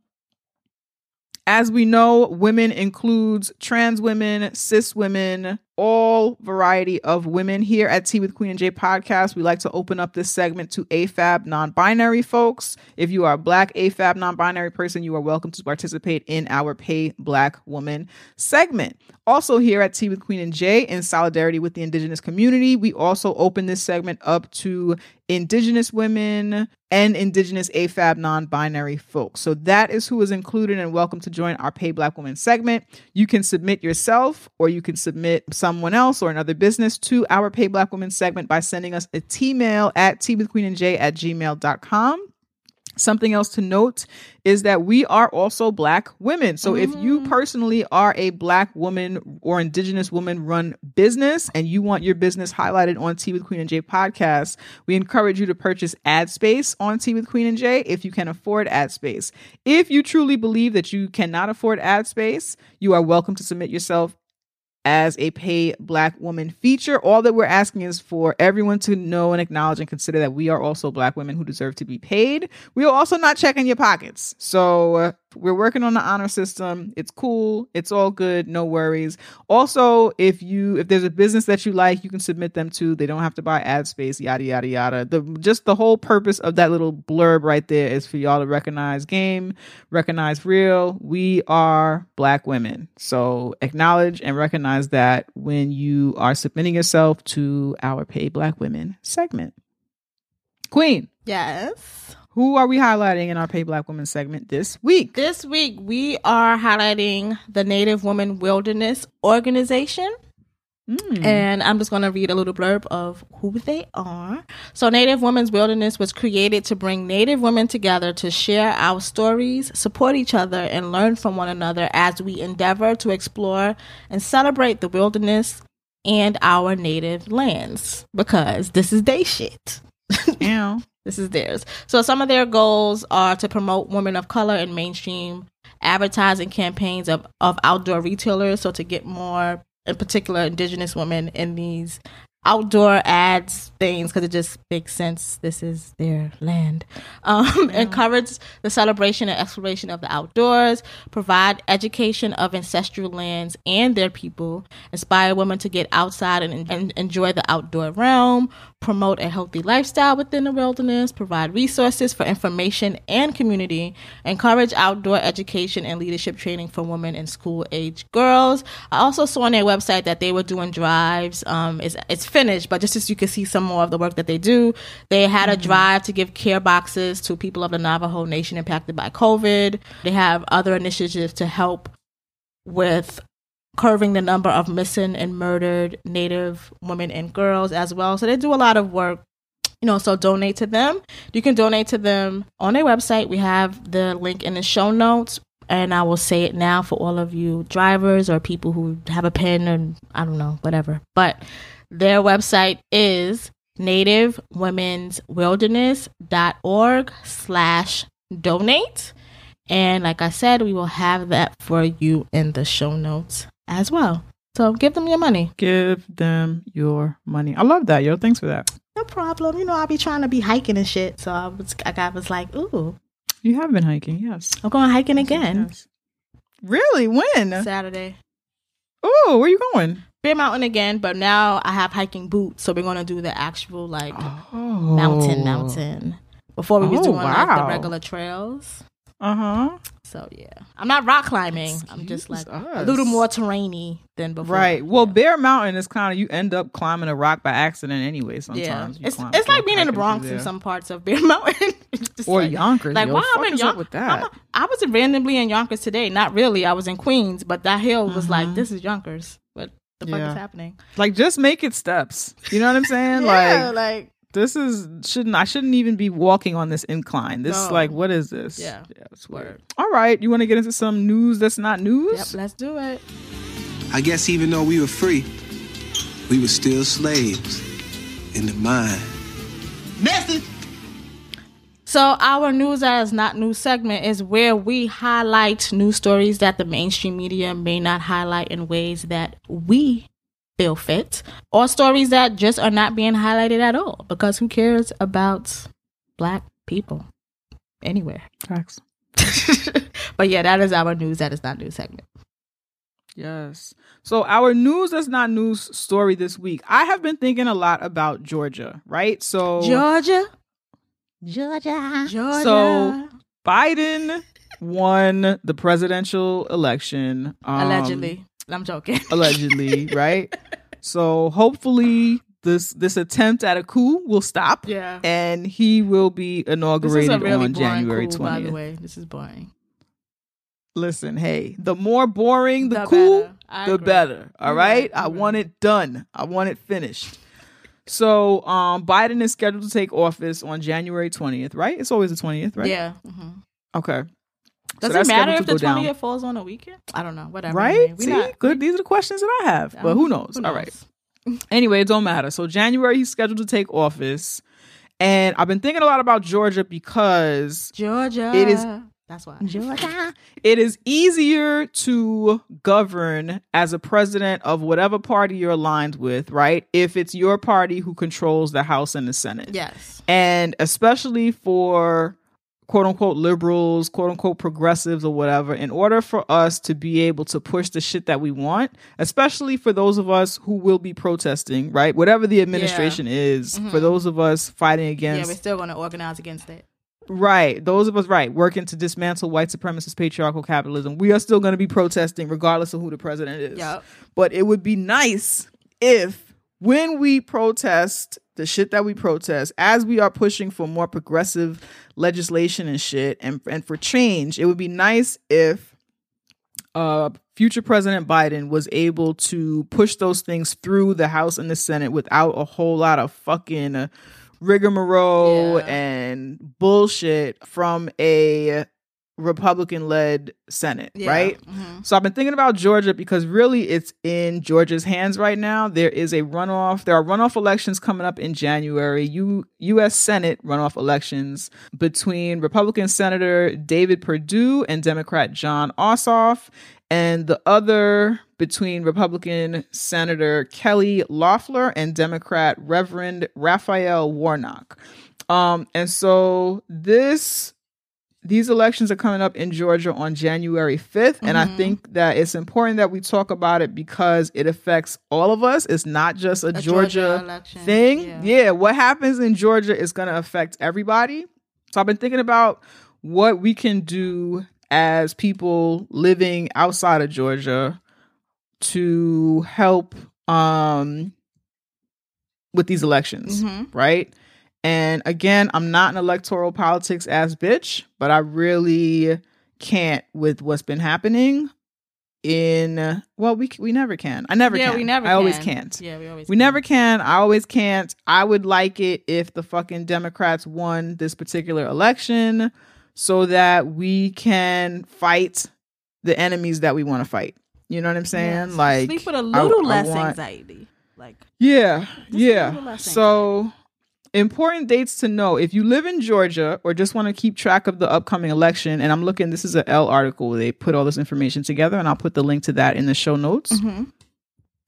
as we know, women includes trans women, cis women, all variety of women. Here at Tea with Queen and J podcast, we like to open up this segment to AFAB non-binary folks. If you are a black AFAB non-binary person, you are welcome to participate in our Pay Black Woman segment. Also here at Tea with Queen and J, in solidarity with the indigenous community, we also open this segment up to indigenous women and indigenous AFAB non-binary folks. So that is who is included and welcome to join our Pay Black Women segment. You can submit yourself or you can submit someone else or another business to our Pay Black Women segment by sending us a T-mail at teawithqueenandj at gmail.com. Something else to note is that we are also Black women. So if you mm-hmm. personally are a Black woman or Indigenous woman run business and you want your business highlighted on Tea with Queen and J podcast, we encourage you to purchase ad space on Tea with Queen and J if you can afford ad space. If you truly believe that you cannot afford ad space, you are welcome to submit yourself as a pay black woman feature. All that we're asking is for everyone to know and acknowledge and consider that we are also black women who deserve to be paid. We are also not checking your pockets. So uh, we're working on the honor system. It's cool. It's all good. No worries. Also, if you if there's a business that you like, you can submit them to. They don't have to buy ad space, yada yada yada. The just the whole purpose of that little blurb right there is for y'all to recognize game, recognize real. We are black women. So acknowledge and recognize that when you are submitting yourself to our Pay Black Women segment. Queen, Yes. Who are we highlighting in our Pay Black Women segment this week? This week we are highlighting the Native Woman Wilderness Organization. Hmm. And I'm just going to read a little blurb of who they are. So, Native Women's Wilderness was created to bring Native women together to share our stories, support each other, and learn from one another as we endeavor to explore and celebrate the wilderness and our native lands because this is day shit. Ow. This is theirs. So some of their goals are to promote women of color in mainstream advertising campaigns of, of outdoor retailers. So to get more, in particular, indigenous women in these outdoor ads things because it just makes sense. This is their land. Um, Encourage the celebration and exploration of the outdoors. Provide education of ancestral lands and their people. Inspire women to get outside and, and enjoy the outdoor realm. Promote a healthy lifestyle within the wilderness. Provide resources for information and community. Encourage outdoor education and leadership training for women and school age girls. I also saw on their website that they were doing drives. Um, it's, it's finished, but just as you can see some more of the work that they do, they had a mm-hmm. drive to give care boxes to people of the Navajo Nation impacted by COVID. They have other initiatives to help with curbing the number of missing and murdered Native women and girls as well. So they do a lot of work. You know, so donate to them. You can donate to them on their website. We have the link in the show notes, and I will say it now for all of you drivers or people who have a pen and I don't know, whatever. But their website is nativewomenswilderness.org slash donate. And like I said, we will have that for you in the show notes as well. So give them your money. Give them your money. I love that, yo. Thanks for that. No problem. You know, I'll be trying to be hiking and shit. So I was, I was like, ooh, You have been hiking, yes. I'm going hiking again Yes. Really? When? Saturday. Oh, where you going? Bear Mountain again, but now I have hiking boots. So we're going to do the actual like Oh. mountain, mountain. Before we was Oh, doing like the regular trails. Uh huh. So yeah, I'm not rock climbing. I'm just Excuse like a little more terrainy than before. Right. Well, yeah. Bear Mountain is kind of you end up climbing a rock by accident anyway. yeah, Sometimes You it's climb- it's like being in the Bronx in some parts of Bear Mountain. Or like, Yonkers. Like yo. wow, I'm in Yonkers. with that. I was randomly in Yonkers today. Not really. I was in Queens, but that hill was like Mhm. this is Yonkers. What the fuck Yeah. is happening? Like, just make it steps. You know what I'm saying? yeah, like, like this is shouldn't I shouldn't even be walking on this incline. This is No. like, what is this? Yeah. yeah it's weird. word. All right, you want to get into some news that's not news? Yep, let's do it. I guess even though we were free, we were still slaves in the mind. Message. So our news that is not news segment is where we highlight news stories that the mainstream media may not highlight in ways that we feel fit, or stories that just are not being highlighted at all. Because who cares about black people anywhere? Facts. but yeah, that is our news that is not news segment. Yes. So our news that's not news story this week. I have been thinking a lot about Georgia, right? So Georgia, Georgia, Georgia. So- Biden won the presidential election. um, allegedly, I'm joking. allegedly, right? So hopefully this this attempt at a coup will stop. Yeah. And he will be This is inaugurated a really on January coup, by the way. This is boring. Listen, hey, the more boring the, The coup, better. The agree. better. All right? You're right? right, I want it done. I want it finished. So, um, Biden is scheduled to take office on January 20th, right? It's always the 20th, right? Yeah. hmm Okay. Does that's it matter if the go down. twentieth falls on a weekend? I don't know. Whatever. Right? anyway. We See, not- good. These are the questions that I have, but um, who knows? All right. Anyway, it don't matter. So January he's scheduled to take office, and I've been thinking a lot about Georgia because Georgia. It is- That's why. Georgia. It is easier to govern as a president of whatever party you're aligned with, right? If it's your party who controls the House and the Senate. Yes. And especially for quote unquote liberals, quote unquote progressives or whatever, in order for us to be able to push the shit that we want, especially for those of us who will be protesting, right? Whatever the administration is, for those of us fighting Mm-hmm. Yeah, we're still going to organize against it. Right. Those of us, right, working to dismantle white supremacist patriarchal capitalism, we are still going to be protesting regardless of who the president is. Yep. But it would be nice if, when we protest the shit that we protest, as we are pushing for more progressive legislation and shit and, and for change, it would be nice if uh, future President Biden was able to push those things through the House and the Senate without a whole lot of fucking uh, rigmarole Yeah. and bullshit from a Republican led Senate, Yeah. right? Mhm. So I've been thinking about Georgia because really it's in Georgia's hands right now. There is a runoff. There are runoff elections coming up in January. U- U.S. Senate runoff elections between Republican Senator David Perdue and Democrat Jon Ossoff, and the other between Republican Senator Kelly Loeffler and Democrat Reverend Raphael Warnock. Um, and so this these elections are coming up in Georgia on January 5th. And I think that it's important that we talk about it because it affects all of us. It's not just a, A Georgia, election. thing. Yeah. Yeah. What happens in Georgia is going to affect everybody. So I've been thinking about what we can do as people living outside of Georgia to help um with these elections, Mhm. right? And again, I'm not an electoral politics ass bitch, but I really can't with what's been happening in well we we never can. I never yeah, can. we never. I always can. can't. Yeah, we always. We never can. I always can't. I would like it if the fucking Democrats won this particular election so that we can fight the enemies that we want to fight. You know what I'm saying? Like sleep with a little I less want- anxiety. Like yeah, yeah. So important dates to know if you live in Georgia or just want to keep track of the upcoming election. And I'm looking, this is an Elle article. They put all this information together, and I'll put the link to that in the show notes. mhm.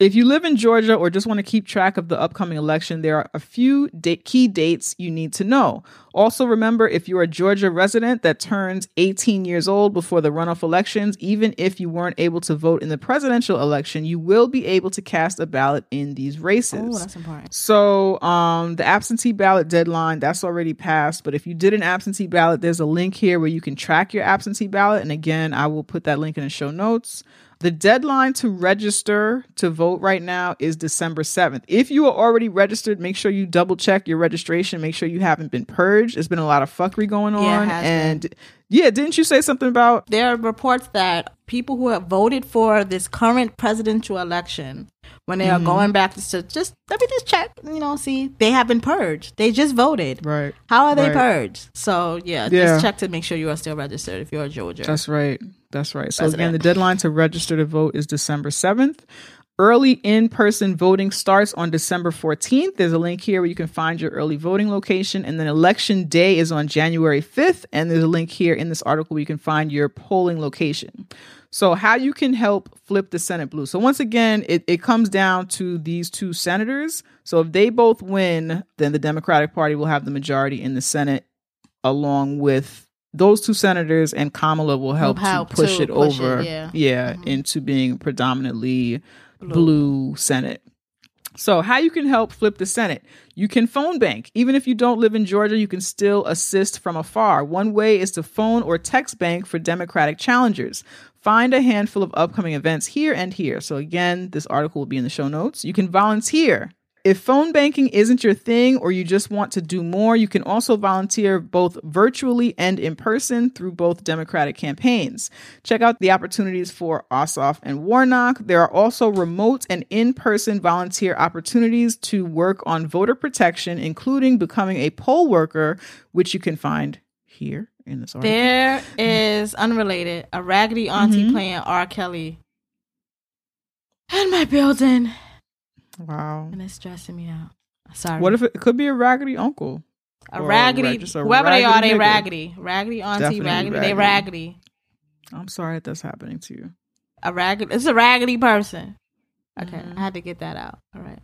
If you live in Georgia or just want to keep track of the upcoming election, there are a few date, key dates you need to know. Also, remember if you're a Georgia resident that turns 18 years old before the runoff elections, even if you weren't able to vote in the presidential election, you will be able to cast a ballot in these races. oh, that's important. So, um, the absentee ballot deadline that's already passed. But if you did an absentee ballot, there's a link here where you can track your absentee ballot. And again, I will put that link in the show notes. The deadline to register to vote right now is December 7th. If you are already registered, make sure you double check your registration. Make sure you haven't been purged. There's been a lot of fuckery going on. Yeah, it has been. and yeah, didn't you say something about There are reports that people who have voted for this current presidential election, when they are mm-hmm. going back to just let me just check, you know, see they have been purged. They just voted. right? How are they Right. purged? So yeah, Yeah. just check to make sure you are still registered if you're a Georgia. That's right. That's right. So President. again, the deadline to register to vote is December 7th. Early in-person voting starts on December 14th. There's a link here where you can find your early voting location and then election day is on January 5th and there's a link here in this article where you can find your polling location. So how you can help flip the Senate blue. So once again, it, it comes down to these two senators. So if they both win, then the Democratic Party will have the majority in the Senate along with those two senators and Kamala will help, help to push to it push it, over yeah. Mm-hmm. into being predominantly blue. Senate. So, how you can help flip the Senate? You can phone bank. Even if you don't live in Georgia, you can still assist from afar. One way is to phone or text bank for Democratic challengers. Find a handful of upcoming events here and here. So, again, this article will be in the show notes. You can volunteer. If phone banking isn't your thing or you just want to do more, you can also volunteer both virtually and in person through both Democratic campaigns. Check out the opportunities for Ossoff and Warnock. There are also remote and in person volunteer opportunities to work on voter protection, including becoming a poll worker, which you can find here in this article. There is unrelated a raggedy auntie Mhm. playing R. Kelly in my building, Wow. and it's stressing me out. Sorry. What if it, it could be a raggedy uncle? a raggedy? rag- a whoever they are, they nigga? raggedy. Raggedy auntie, Definitely raggedy. They raggedy. raggedy. I'm sorry that that's happening to you. A raggedy. It's a raggedy person. Okay, Mm-hmm. I had to get that out. All right.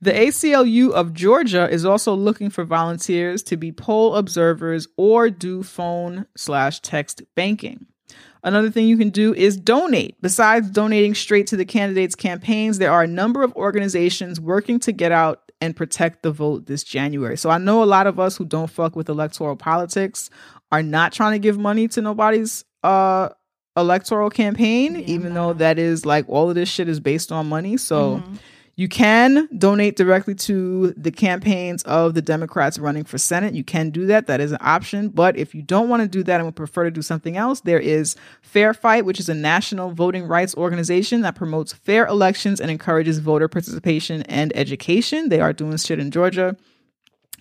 The ACLU of Georgia is also looking for volunteers to be poll observers or do phone slash text banking. Another thing you can do is donate. Besides donating straight to the candidates' campaigns, there are a number of organizations working to get out and protect the vote this January. So I know a lot of us who don't fuck with electoral politics are not trying to give money to nobody's uh electoral campaign, even though that is like all of this shit is based on money. So you can donate directly to the campaigns of the Democrats running for Senate. You can do that. That is an option. But if you don't want to do that and would prefer to do something else, there is Fair Fight, which is a national voting rights organization that promotes fair elections and encourages voter participation and education. They are doing shit in Georgia.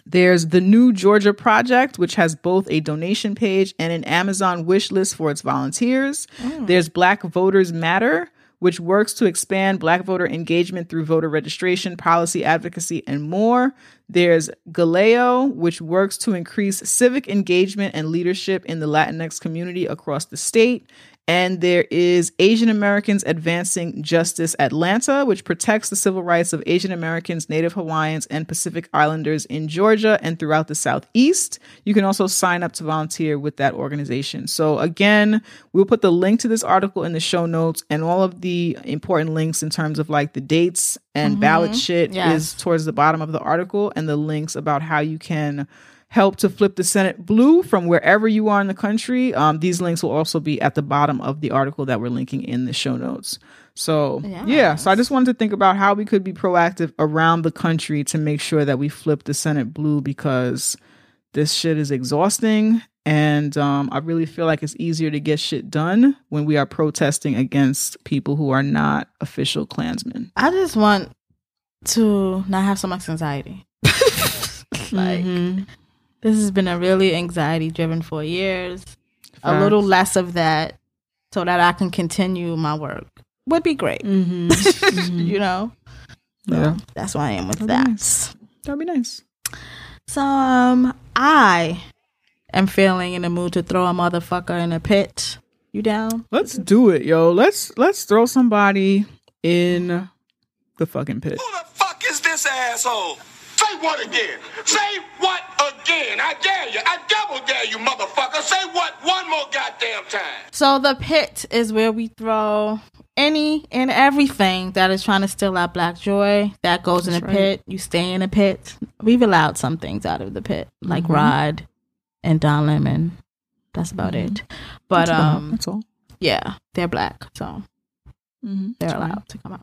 There's the New Georgia Project, which has both a donation page and an Amazon wish list for its volunteers. Oh. There's Black Voters Matter, which works to expand Black voter engagement through voter registration, policy advocacy, and more. There's Galeo, which works to increase civic engagement and leadership in the Latinx community across the state. And there is Asian Americans Advancing Justice Atlanta, which protects the civil rights of Asian Americans, Native Hawaiians, and Pacific Islanders in Georgia and throughout the Southeast. You can also sign up to volunteer with that organization. So, again, we'll put the link to this article in the show notes and all of the important links in terms of like the dates and ballot mm-hmm. shit Yes. is towards the bottom of the article and the links about how you can help to flip the Senate blue from wherever you are in the country. Um, these links will also be at the bottom of the article that we're linking in the show notes. So, yeah, so I just wanted to think about how we could be proactive around the country to make sure that we flip the Senate blue because this shit is exhausting. And um, I really feel like it's easier to get shit done when we are protesting against people who are not official Klansmen. I just want to not have so much anxiety. like Mm-hmm. This has been a really anxiety driven for years. A little less of that so that I can continue my work would be great. Mm-hmm. you know? Yeah, That's why I am with That'd be that. nice. that'd be nice. So um I am feeling in the mood to throw a motherfucker in a pit. You down? Let's do it, yo. Let's let's throw somebody in the fucking pit. Who the fuck is this asshole? Say what again? Say what again? I dare you. I double dare you, motherfucker. Say what one more goddamn time. So the pit is where we throw any and everything that is trying to steal our black joy. That goes in the pit. You stay in the pit. We've allowed some things out of the pit, like Rod and Don Lemon. That's about it. But That's about- um, that's all. yeah, they're black, so Mm-hmm. they're allowed to come out.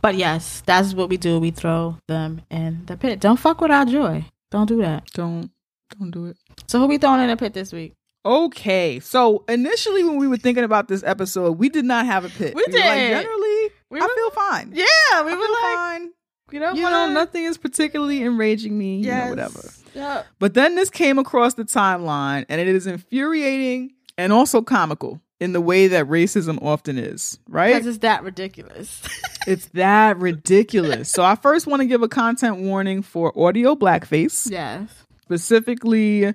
But yes, that's what we do. We throw them in the pit. Don't fuck with our joy. Don't do that. Don't don't do it. So who we throwing in the pit this week? Okay, so initially when we were thinking about this episode, we did not have a pit. We were like, did. generally, We I feel fine. Yeah, we I were like, fine. you know, You know, nothing is particularly enraging me. You know, whatever. Yeah. But then this came across the timeline, and it is infuriating and also comical in the way that racism often is. Right? Because it's that ridiculous. It's that ridiculous. so I first want to give a content warning for audio blackface. yes. Specifically,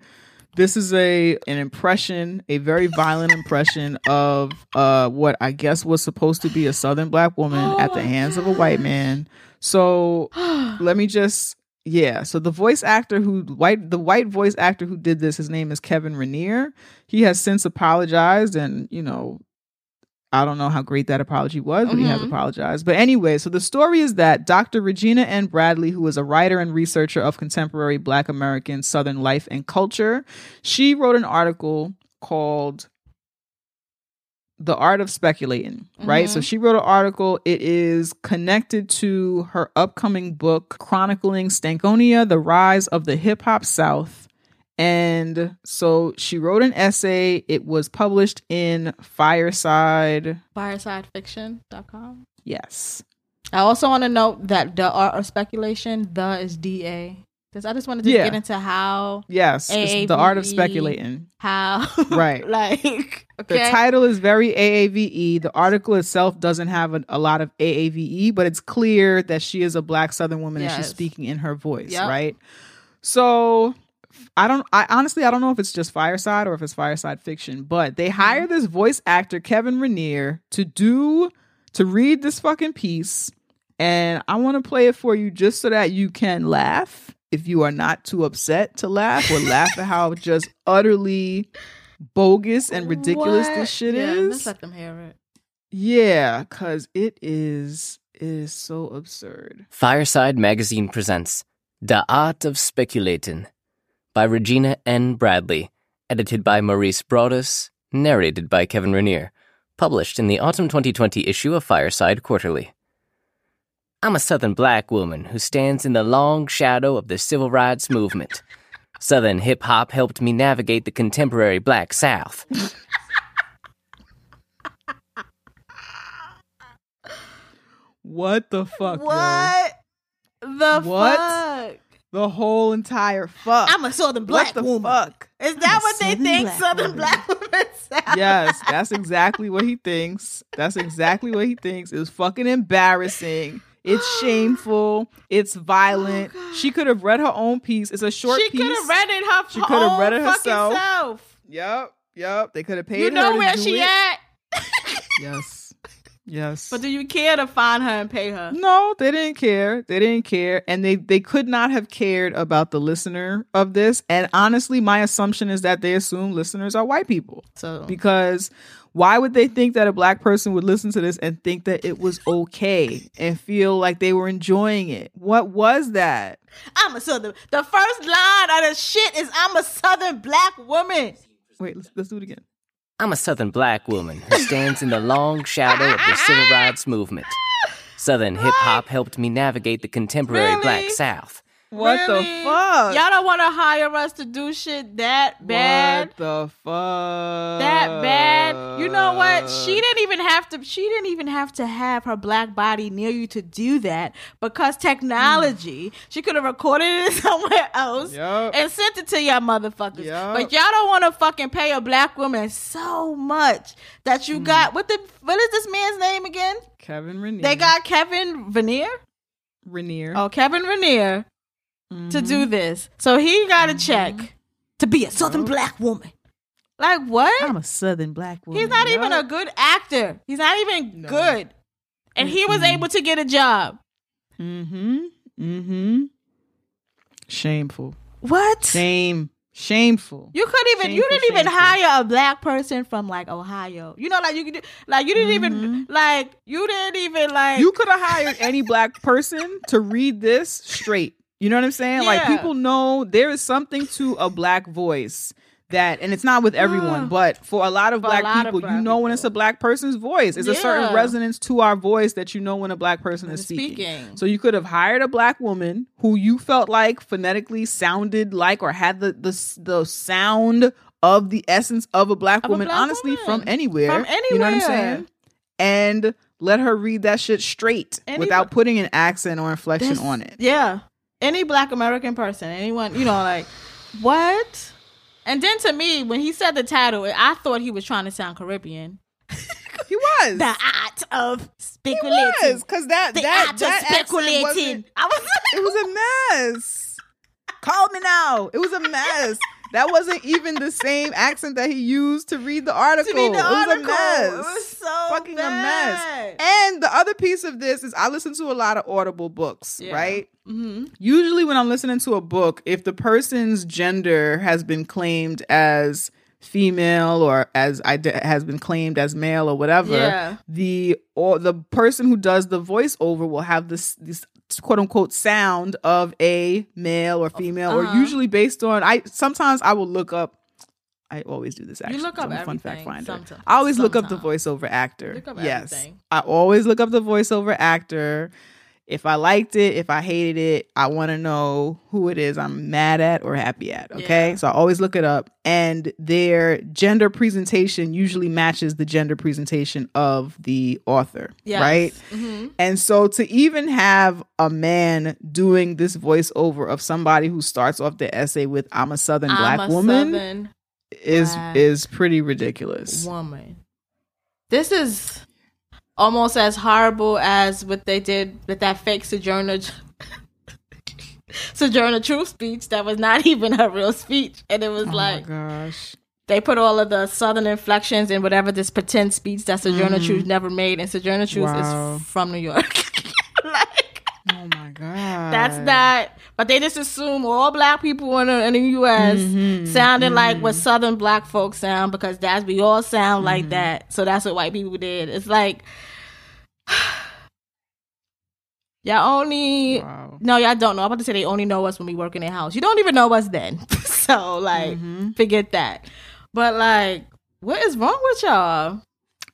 this is a an impression, a very violent impression of uh what I guess was supposed to be a southern black woman at the hands of a white man. So let me just yeah, so the voice actor who white the white voice actor who did this, his name is Kevin Rainier. He has since apologized and, you know, I don't know how great that apology was, but he has mm-hmm. apologized. But anyway, so the story is that Dr. Regina N. Bradley, who is a writer and researcher of contemporary Black American Southern life and culture, she wrote an article called The Art of Speculating, right? So mm-hmm. she wrote an article. It is connected to her upcoming book chronicling Stankonia, the rise of the hip hop South. And so she wrote an essay. It was published in Fireside. Firesidefiction.com. Yes. I also want to note that the art of speculation, the is DA. Because I just wanted to Yeah. get into how, Yes. It's the art of speculating. how, Right. like, The title is very AAVE. The article itself doesn't have a, a lot of AAVE, but it's clear that she is a black Southern woman and she's speaking in her voice, Yep. right? So I don't I honestly I don't know if it's just Fireside or if it's Fireside fiction, but they Mm-hmm. hire this voice actor Kevin Rainier to do to read this fucking piece and I want to play it for you just so that you can laugh if you are not too upset to laugh or laugh at how just utterly bogus and ridiculous What? this shit yeah, is. Let's let them hear it. Yeah, cuz it is it is so absurd. Fireside Magazine presents The Art of Speculating by Regina N. Bradley, edited by Maurice Broaddus, narrated by Kevin Rainier, published in the autumn 2020 issue of Fireside Quarterly. I'm a Southern black woman who stands in the long shadow of the civil rights movement. Southern hip hop helped me navigate the contemporary black South. What the fuck? yo? What the What? fuck? the whole entire fuck. I'm a Southern black what the woman. fuck? Is that what they think black Southern woman. black women sound? yes, that's exactly what he thinks. That's exactly what he thinks. It was fucking embarrassing. It's shameful. It's violent. Oh, she could have read her own piece. It's a short Oh, She piece. could have read it her She could have read it herself. self. Yep, yep. They could have paid You her know where she it. at? Yes, yes. But do you care to find her and pay her? No, they didn't care. They didn't care, and they they could not have cared about the listener of this. And honestly, my assumption is that they assume listeners are white people So because why would they think that a black person would listen to this and think that it was okay and feel like they were enjoying it? What was that? I'm a Southern. The first line of the shit is I'm a Southern black woman. Wait, let's let's do it again. I'm a Southern black woman who stands in the long shadow of the civil rights movement. Southern hip hop helped me navigate the contemporary Really? Black South. What Really? the fuck? Y'all don't want to hire us to do shit that bad. What the fuck? that bad. You know what? She didn't even have to. She didn't even have to have her black body near you to do that because mm. technology. She could have recorded it somewhere else Yup. and sent it to y'all motherfuckers. Yup. But y'all don't want to fucking pay a black woman so much that you mm. got. What the? What is this man's name again? Kevin Rainier. They got Kevin Veneer. Rainier. Oh, Kevin Rainier to do Mm-hmm. this. So he got a check to be a Southern black woman. Like what? I'm a Southern black woman. He's not even a good actor. He's not even No. good. And he was able to get a job. Mm-hmm. Mm-hmm. Shameful. What? Shame. Shameful. You couldn't even you didn't even shameful. hire a black person from like Ohio. You know, like you could do like you didn't even like you didn't even like Mm-hmm. You could have hired any black person to read this straight. You know what I'm saying? Like people know there is something to a black voice that and it's not with everyone, but for a lot of For black lot of people, black you know when it's a black person's voice. It's a certain resonance to our voice that you know when a black person is speaking. speaking. So you could have hired a black woman who you felt like phonetically sounded like or had the the, the sound of the essence of a black Of a woman, black honestly, woman. from anywhere. From You know what I'm saying? And let her read that shit straight without putting an accent or inflection This- on it. Yeah. Any black American person, anyone, you know, like what? And then to me, when he said the title, I thought he was trying to sound Caribbean. He was. The art of he speculating. was because that The that art that of speculating. I was It was a mess. Call me now. It was a mess. That wasn't even the same accent that he used to read the article. to read the it was article. a mess. It was so fucking bad. a mess. And the other piece of this is I listen to a lot of Audible books, Yeah. right? hmm Usually when I'm listening to a book, if the person's gender has been claimed as female or as ide- has been claimed as male or whatever, Yeah. the or the person who does the voiceover will have this this quote unquote sound of a male or female or Uh-huh. usually based on I sometimes I will look up I always do this actually. look up a fun fact everything finder. sometime- I always look up the voiceover actor. Look up yes. everything. I always look up the voiceover actor. If I liked it, if I hated it, I want to know who it is I'm mad at or happy at. Okay. Yeah. So I always look it up. And their gender presentation usually matches the gender presentation of the author. Yes. Right. Mhm. And so to even have a man doing this voiceover of somebody who starts off the essay with I'm a southern black I'm a woman Southern is black is pretty ridiculous. woman. This is almost as horrible as what they did with that fake Sojourner Sojourner Truth speech that was not even her real speech, and it was Oh like gosh. they put all of the southern inflections in whatever this pretend speech that Sojourner Mhm. Truth never made, and Sojourner Truth Wow. is from New York. Oh my god. that's not. But they just assume all black people in the, in the U.S. Mm-hmm. sounded like what Southern black folks sound because that's we all sound Mm-hmm. like that. So that's what white people did. It's like y'all only Wow. no, y'all don't know. I'm about to say they only know us when we work in their house. You don't even know us then. so like, Mm-hmm. forget that. But like, what is wrong with y'all?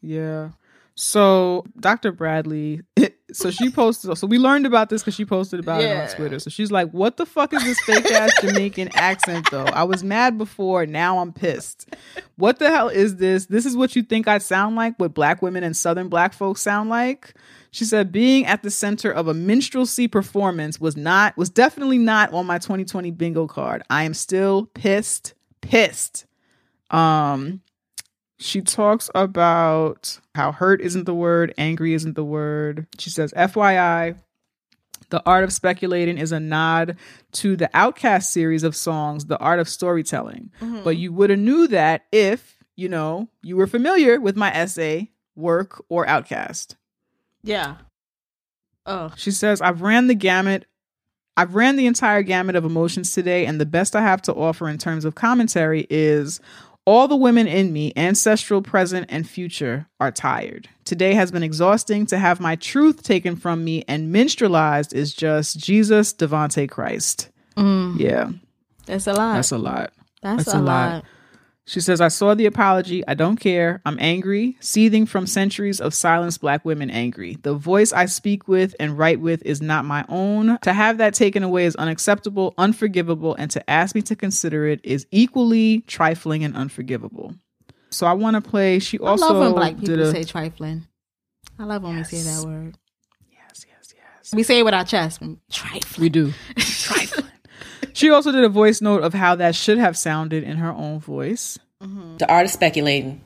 Yeah. So Dr. Bradley so she posted. So we learned about this because she posted about it on Twitter. So she's like, "What the fuck is this fake ass Jamaican accent though? I was mad before. Now I'm pissed. What the hell is this? This is what you think I sound like? What black women and Southern black folks sound like?" She said, "Being at the center of a minstrelsy performance was not was definitely not on my 2020 bingo card. I am still pissed, pissed." Um, she talks about how hurt isn't the word, angry isn't the word. She says, FYI, the art of speculating is a nod to the Outkast series of songs, The Art of Storytelling. Mm-hmm. But you would have knew that if, you know, you were familiar with my essay, Work or Outkast. Yeah. Oh. She says, I've ran the gamut. I've ran the entire gamut of emotions today, and the best I have to offer in terms of commentary is all the women in me, ancestral, present, and future, are tired. Today has been exhausting to have my truth taken from me and minstrelized is just Jesus, Devante Christ. Mm. Yeah, That's a lot. that's a lot. That's, that's a, a lot. lot. She says, I saw the apology. I don't care. I'm angry, seething from centuries of silenced black women angry. The voice I speak with and write with is not my own. To have that taken away is unacceptable, unforgivable, and to ask me to consider it is equally trifling and unforgivable. So I want to play. She also. I love when black people a, say trifling. I love when we say that word. Yes, yes, yes. We say it with our chest. Trifling. We do. Trifling. She also did a voice note of how that should have sounded in her own voice. Mm-hmm. The Art of Speculating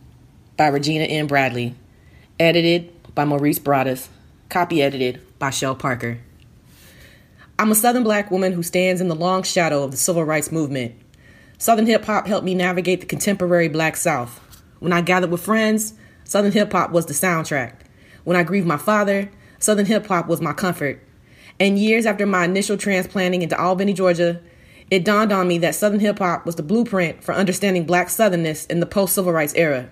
by Regina N. Bradley. Edited by Maurice Broaddus. Copy edited by Shell Parker. I'm a Southern black woman who stands in the long shadow of the civil rights movement. Southern hip hop helped me navigate the contemporary black South. When I gathered with friends, Southern hip hop was the soundtrack. When I grieved my father, Southern hip hop was my comfort. And years after my initial transplanting into Albany, Georgia, it dawned on me that Southern hip hop was the blueprint for understanding black Southernness in the post civil rights era.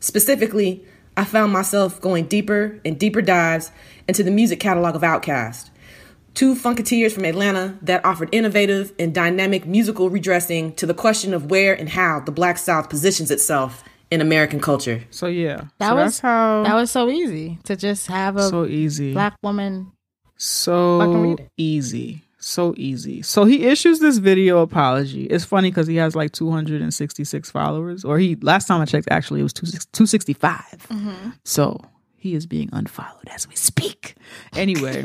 Specifically, I found myself going deeper and deeper dives into the music catalog of Outkast, two funketeers from Atlanta that offered innovative and dynamic musical redressing to the question of where and how the Black South positions itself in American culture. So yeah, That so was that's how that was so easy to just have a so easy. black woman. Fucking so read it. easy so easy. So he issues this video apology. It's funny because he has like 266 followers or he last time i checked actually it was 265 Mm-hmm. so he is being unfollowed as we speak. Anyway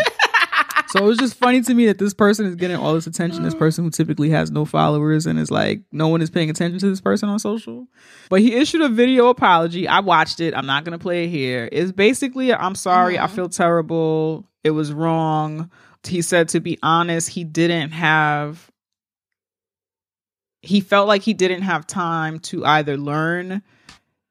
so it was just funny to me that this person is getting all this attention. This person who typically has no followers and is like no one is paying attention to this person on social. But he issued a video apology. I watched it. I'm not going to play it here. It's basically i'm sorry i feel terrible. It was wrong he said to be honest he didn't have he felt like he didn't have time to either learn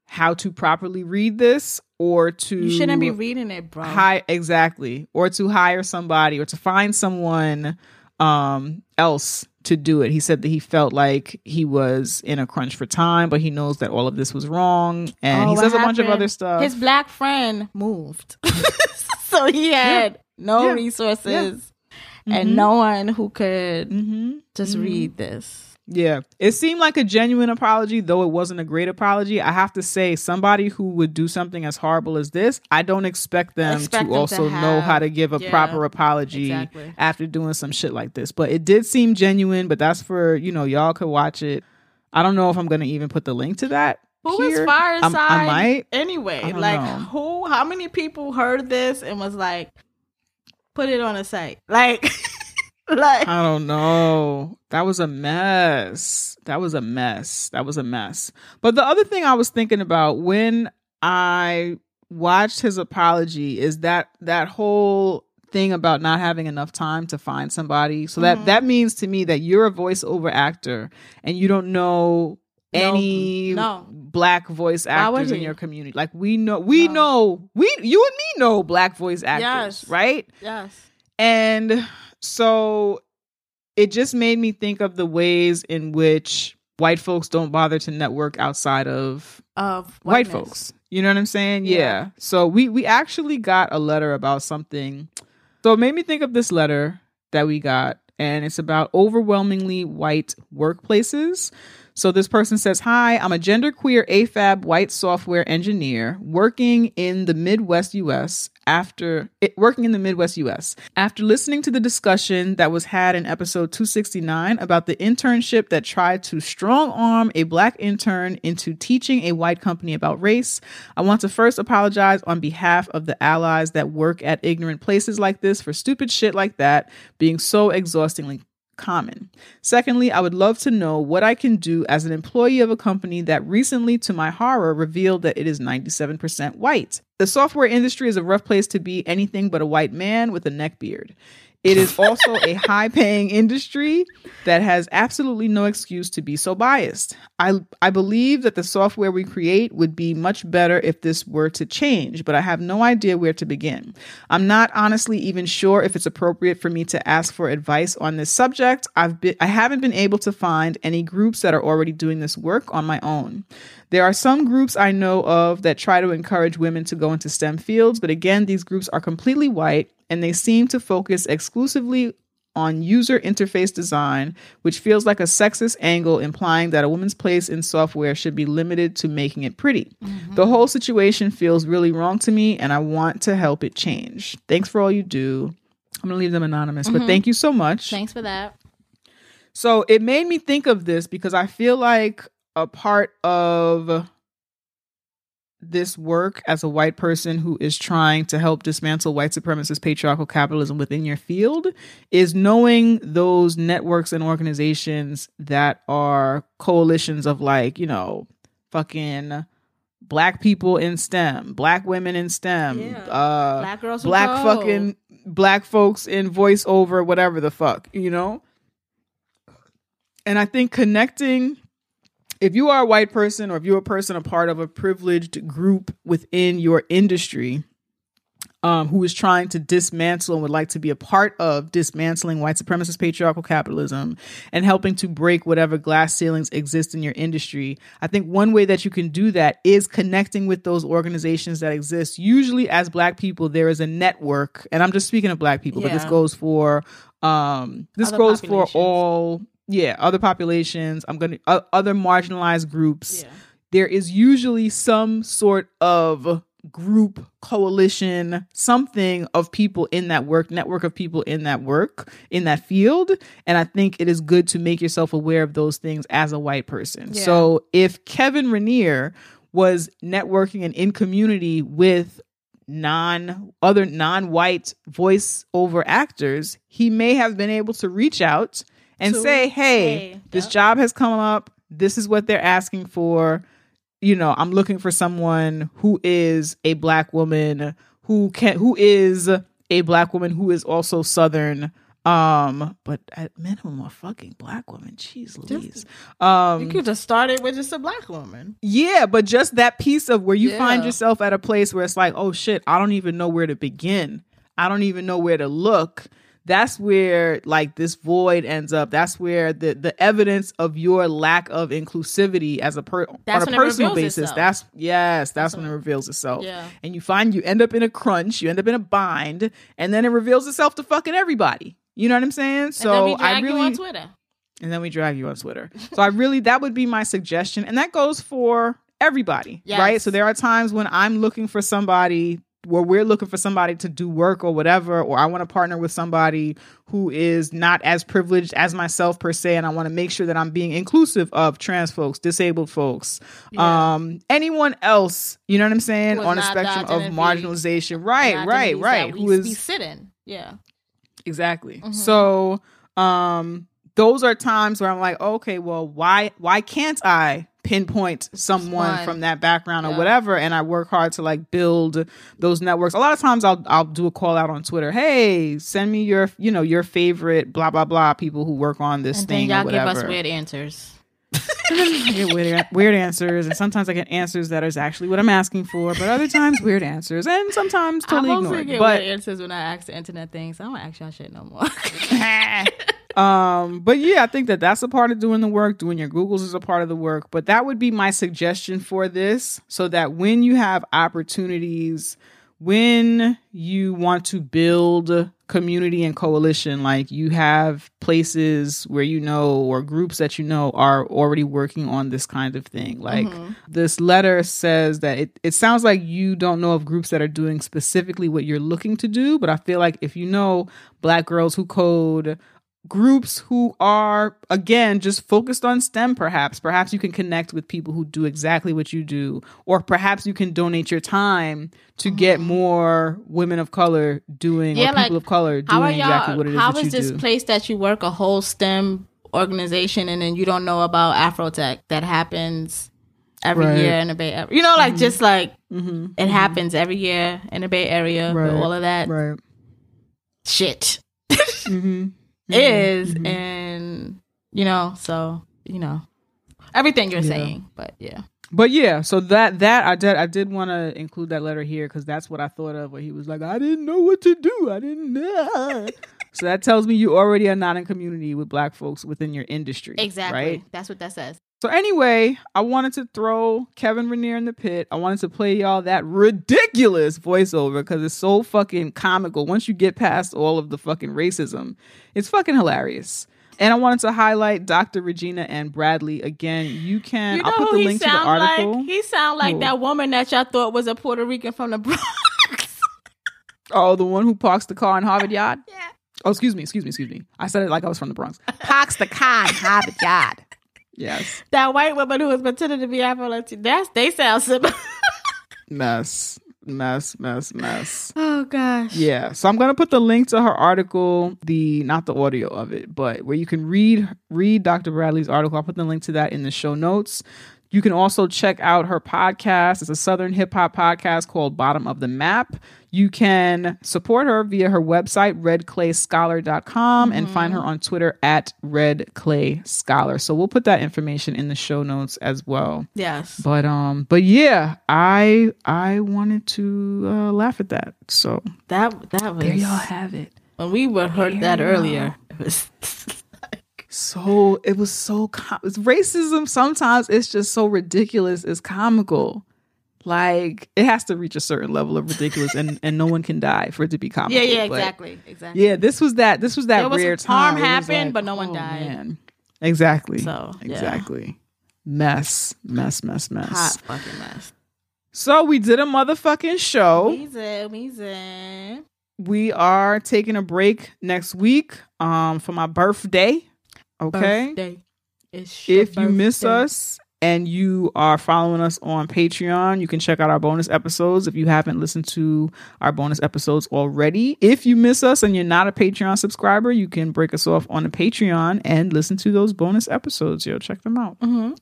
how to properly read this or to You shouldn't be reading it, bro. hi exactly or to hire somebody or to find someone um else to do it. He said that he felt like he was in a crunch for time but he knows that all of this was wrong and Oh, he says a bunch of other stuff His black friend moved, so he had no Yeah. resources Mhm. and no one who could mm-hmm. just read this. Yeah, it seemed like a genuine apology, though it wasn't a great apology. I have to say, somebody who would do something as horrible as this, I don't expect them Expect to them to also know how to give a yeah, proper apology exactly. after doing some shit like this. But it did seem genuine, but that's for, you know, y'all could watch it. I don't know if I'm going to even put the link to that. Who is here. Fireside I'm- I might. anyway? I Like know. who? How many people heard this and was like, put it on a site? Like, like I don't know. That was a mess. That was a mess. That was a mess. But the other thing I was thinking about when I watched his apology is that that whole thing about not having enough time to find somebody. So that mm-hmm. that means to me that you're a voiceover actor and you don't know No, any no. black voice actors in your community. Like we know we No. know we you and me know black voice actors, Yes. right? yes, And so it just made me think of the ways in which white folks don't bother to network outside of of white whiteness. folks. You know what I'm saying? Yeah. Yeah. So we we actually got a letter about something. So it made me think of this letter that we got and it's about overwhelmingly white workplaces. So this person says, Hi, I'm a genderqueer AFAB white software engineer working in the Midwest US after it, working in the Midwest US. After listening to the discussion that was had in episode 269 about the internship that tried to strong arm a black intern into teaching a white company about race, I want to first apologize on behalf of the allies that work at ignorant places like this for stupid shit like that being so exhaustingly common. Secondly, I would love to know what I can do as an employee of a company that recently, to my horror, revealed that it is 97% white. The software industry is a rough place to be anything but a white man with a neck beard. It is also a high paying industry that has absolutely no excuse to be so biased. I, I believe that the software we create would be much better if this were to change, but I have no idea where to begin. I'm not honestly even sure if it's appropriate for me to ask for advice on this subject. I've been, I haven't been able to find any groups that are already doing this work on my own. There are some groups I know of that try to encourage women to go into STEM fields, but again, these groups are completely white and they seem to focus exclusively on user interface design, which feels like a sexist angle implying that a woman's place in software should be limited to making it pretty. Mm-hmm. The whole situation feels really wrong to me, and I want to help it change. Thanks for all you do. I'm gonna leave them anonymous, but mm-hmm. thank you so much. Thanks for that. So it made me think of this because I feel like a part of this work as a white person who is trying to help dismantle white supremacist patriarchal capitalism within your field is knowing those networks and organizations that are coalitions of like, you know, fucking black people in STEM, black women in STEM, Yeah. uh Black girls black fucking black folks in voiceover, whatever the fuck, you know? And I think connecting, if you are a white person or if you're a person a part of a privileged group within your industry, um, who is trying to dismantle and would like to be a part of dismantling white supremacist patriarchal capitalism and helping to break whatever glass ceilings exist in your industry. I think one way that you can do that is connecting with those organizations that exist. Usually, as Black people, there is a network, and I'm just speaking of Black people, but this goes for um, this Other goes for all yeah other populations. I'm gonna uh, other marginalized groups Yeah. there is usually some sort of group coalition something of people in that work network of people in that work in that field and i think it is good to make yourself aware of those things as a white person Yeah. so if kevin rainier was networking and in community with non other non-white voice over actors he may have been able to reach out and To- say hey, hey, this yep. job has come up this is what they're asking for you know i'm looking for someone who is a black woman who can who is a black woman who is also southern um but at minimum a fucking black woman jeez louise um You could just start it with just a black woman. yeah, but just that piece of where you find yourself at a place where it's like, oh shit, I don't even know where to begin. I don't even know where to look. That's where like this void ends up. That's where the the evidence of your lack of inclusivity as a per That's on a personal basis. itself. That's yes, that's when it reveals itself. Yeah. And you find you end up in a crunch, you end up in a bind, and then it reveals itself to fucking everybody. You know what I'm saying? So and then we drag I really you on Twitter. and then we drag you on Twitter. So I really that would be my suggestion, and that goes for everybody, Yes. right? So there are times when I'm looking for somebody where we're looking for somebody to do work or whatever, or I want to partner with somebody who is not as privileged as myself per se, and I want to make sure that I'm being inclusive of trans folks, disabled folks, Yeah. um, anyone else. You know what I'm saying on a spectrum of marginalization, right, right, right. we is be sitting? Yeah. Exactly. Mm-hmm. So, um, those are times where I'm like, okay, well, why why can't I pinpoint someone One. from that background or whatever? And I work hard to like build those networks. A lot of times, I'll I'll do a call out on Twitter. Hey, send me your you know your favorite blah blah blah people who work on this And then thing y'all give us weird answers. Weird, weird answers, and sometimes I get answers that is actually what I'm asking for, but other times weird answers, and sometimes totally I ignored. get But weird answers when I ask the internet things. I don't ask y'all shit no more. um but yeah i think that that's a part of doing the work. Doing your googles is a part of the work. But that would be my suggestion for this so that when you have opportunities when you want to build community and coalition, like you have places where you know or groups that you know are already working on this kind of thing. Like this letter says that it, it sounds like you don't know of groups that are doing specifically what you're looking to do, but I feel like if you know black girls who code groups who are again just focused on STEM perhaps perhaps you can connect with people who do exactly what you do or perhaps you can donate your time to get mm-hmm. more women of color doing Yeah, or people like, of color doing exactly what it is How is this do. place that you work a whole STEM organization and then you don't know about Afrotech that happens every Right. Mm-hmm. year in the Bay Area? You know, like mm-hmm. just like mm-hmm. it happens every year in the Bay Area Right. with all of that right shit mm-hmm. is, and you know, so you know everything you're Yeah. saying, but yeah. But yeah, so that that I did I did want to include that letter here because that's what I thought of where he was like, I didn't know what to do. I didn't know. so that tells me you already are not in community with black folks within your industry. Exactly. Right. That's what that says. So anyway, I wanted to throw Kevin Rainier in the pit. I wanted to play y'all that ridiculous voiceover because it's so fucking comical. Once you get past all of the fucking racism, it's fucking hilarious. And I wanted to highlight Dr. Regina N. Bradley again. You can You know I'll put the he link to the sound article. like? He sound like that woman that y'all thought was a Puerto Rican from the Bronx. Oh, the one who parks the car in Harvard Yard? Yeah. Oh, excuse me, excuse me, excuse me. I said it like I was from the Bronx. Parks the car in Harvard Yard. Yes. that white woman who was pretending to be Afro Latina. That's they sound similar. Mess. Mess, mess, mess. oh gosh. Yeah. So I'm gonna put the link to her article, the not the audio of it, but where you can read read Dr. Bradley's article. I'll put the link to that in the show notes. You can also check out her podcast. It's a Southern hip hop podcast called Bottom of the Map. You can support her via her website, redclayscholar.com, and find her on Twitter at redclayscholar. So we'll put that information in the show notes as well. Yes. But um, but yeah, I I wanted to uh, laugh at that. So That that was there y'all have it. when we were heard that earlier. It was So it was so com- racism. Sometimes it's just so ridiculous. It's comical. Like it has to reach a certain level of ridiculous, and and no one can die for it to be comical. yeah, yeah, But, exactly, exactly. Yeah, this was that. This was that was rare harm time. Was happened, like, but no one oh, died. man. Exactly. So, yeah. exactly. Mess, mess, mess, mess. Hot fucking mess. So we did a motherfucking show. Weezy, Weezy. we are taking a break next week um for my birthday okay? Birthday. It's if you miss us and you are following us on patreon you can check out our bonus episodes if you haven't listened to our bonus episodes already. If you miss us and you're not a patreon subscriber you can break us off on the patreon and listen to those bonus episodes. Yo check them out. Mhm.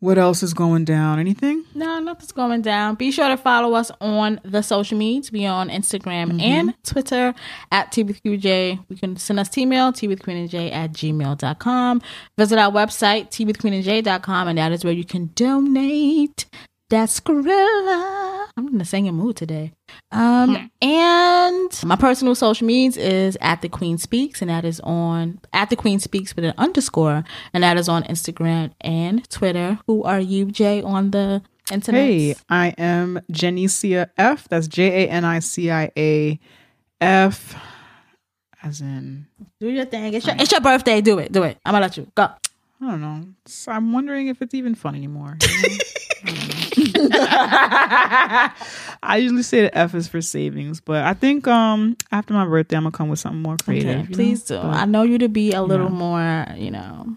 What else is going down anything No, nothing's going down. Be sure to follow us on the social medias. We on Instagram Mm-hmm. and Twitter at Tea with QJ. You can send us email, tea with Queen and J at gmail.com. Visit our website, Queen and that is where you can donate. That's Skrilla. I'm in the singing mood today. Um, and my personal social medias is at the Queen Speaks, and that is on at the Queen Speaks with an underscore, and that is on Instagram and Twitter. Who are you, Jay, on the internet? Hey, I am Janicia F. That's J A N I C I A F. As in, do your thing. It's your, it's your birthday. Do it. Do it. I'm gonna let you go. I don't know. So I'm wondering if it's even fun anymore. you know? I don't know. I usually say the F is for savings, but I think um after my birthday I'm gonna come with something more creative. Okay, you know? please do. But I know you to be a little Yeah. more, you know,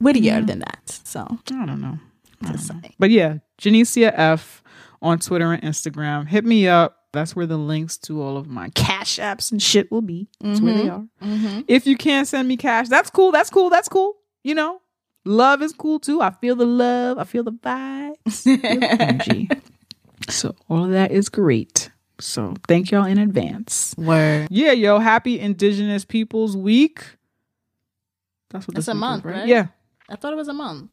wittier than that. So I don't know. I don't know. But yeah, Janicia F on Twitter and Instagram. Hit me up. That's where the links to all of my cash apps and shit will be. That's where they are. mm-hmm. If you can't send me cash, that's cool. That's cool. That's cool. You know, love is cool too. I feel the love. I feel the vibes. feel the energy. So all of that is great. So thank y'all in advance. word. Yeah, yo, happy Indigenous Peoples Week. That's what That's a week is, month, right? Yeah. I thought it was a month.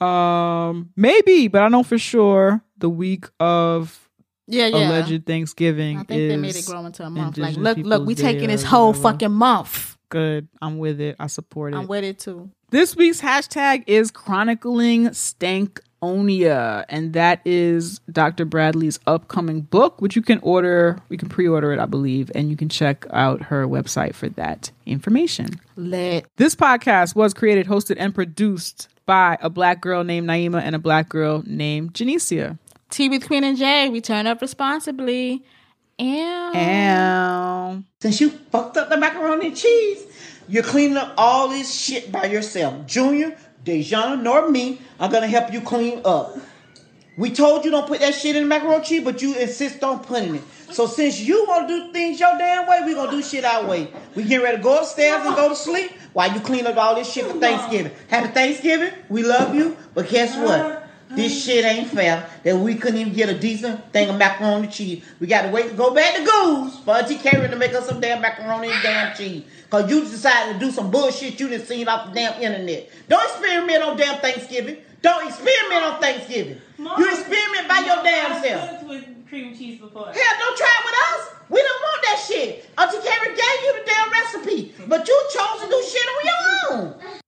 Um, maybe, but I know for sure the week of Yeah, yeah. alleged Thanksgiving I think is they made it grow into a month. Like, look, look, we Day taking this whole fucking month. Good. I'm with it. I support it. I'm with it too. This week's hashtag is chronicling stank Onia, and that is Dr. Bradley's upcoming book, which you can order. We can pre-order it, I believe, and you can check out her website for that information. Lit. This podcast was created, hosted, and produced by a black girl named Naima and a black girl named Janicia. Tea with Queen and Jay. We turn up responsibly. And And Since you fucked up the macaroni and cheese, you're cleaning up all this shit by yourself. Junior, Dejana, nor me are gonna help you clean up. We told you don't put that shit in the macaroni cheese, but you insist on putting it. So since you want to do things your damn way, we gonna do shit our way. We getting ready to go upstairs and go to sleep while you clean up all this shit for Thanksgiving. Happy Thanksgiving. We love you, but guess what? This shit ain't fair that we couldn't even get a decent thing of macaroni and cheese. We got to wait to go back to Goose for Auntie Karen to make us some damn macaroni and damn cheese. Cause you decided to do some bullshit you done seen off the damn internet. Don't experiment on damn Thanksgiving. Don't experiment on Thanksgiving. you experiment by your damn self. with cream cheese before. Hell, don't try it with us. We don't want that shit. Auntie Karen gave you the damn recipe, but you chose to do shit on your own.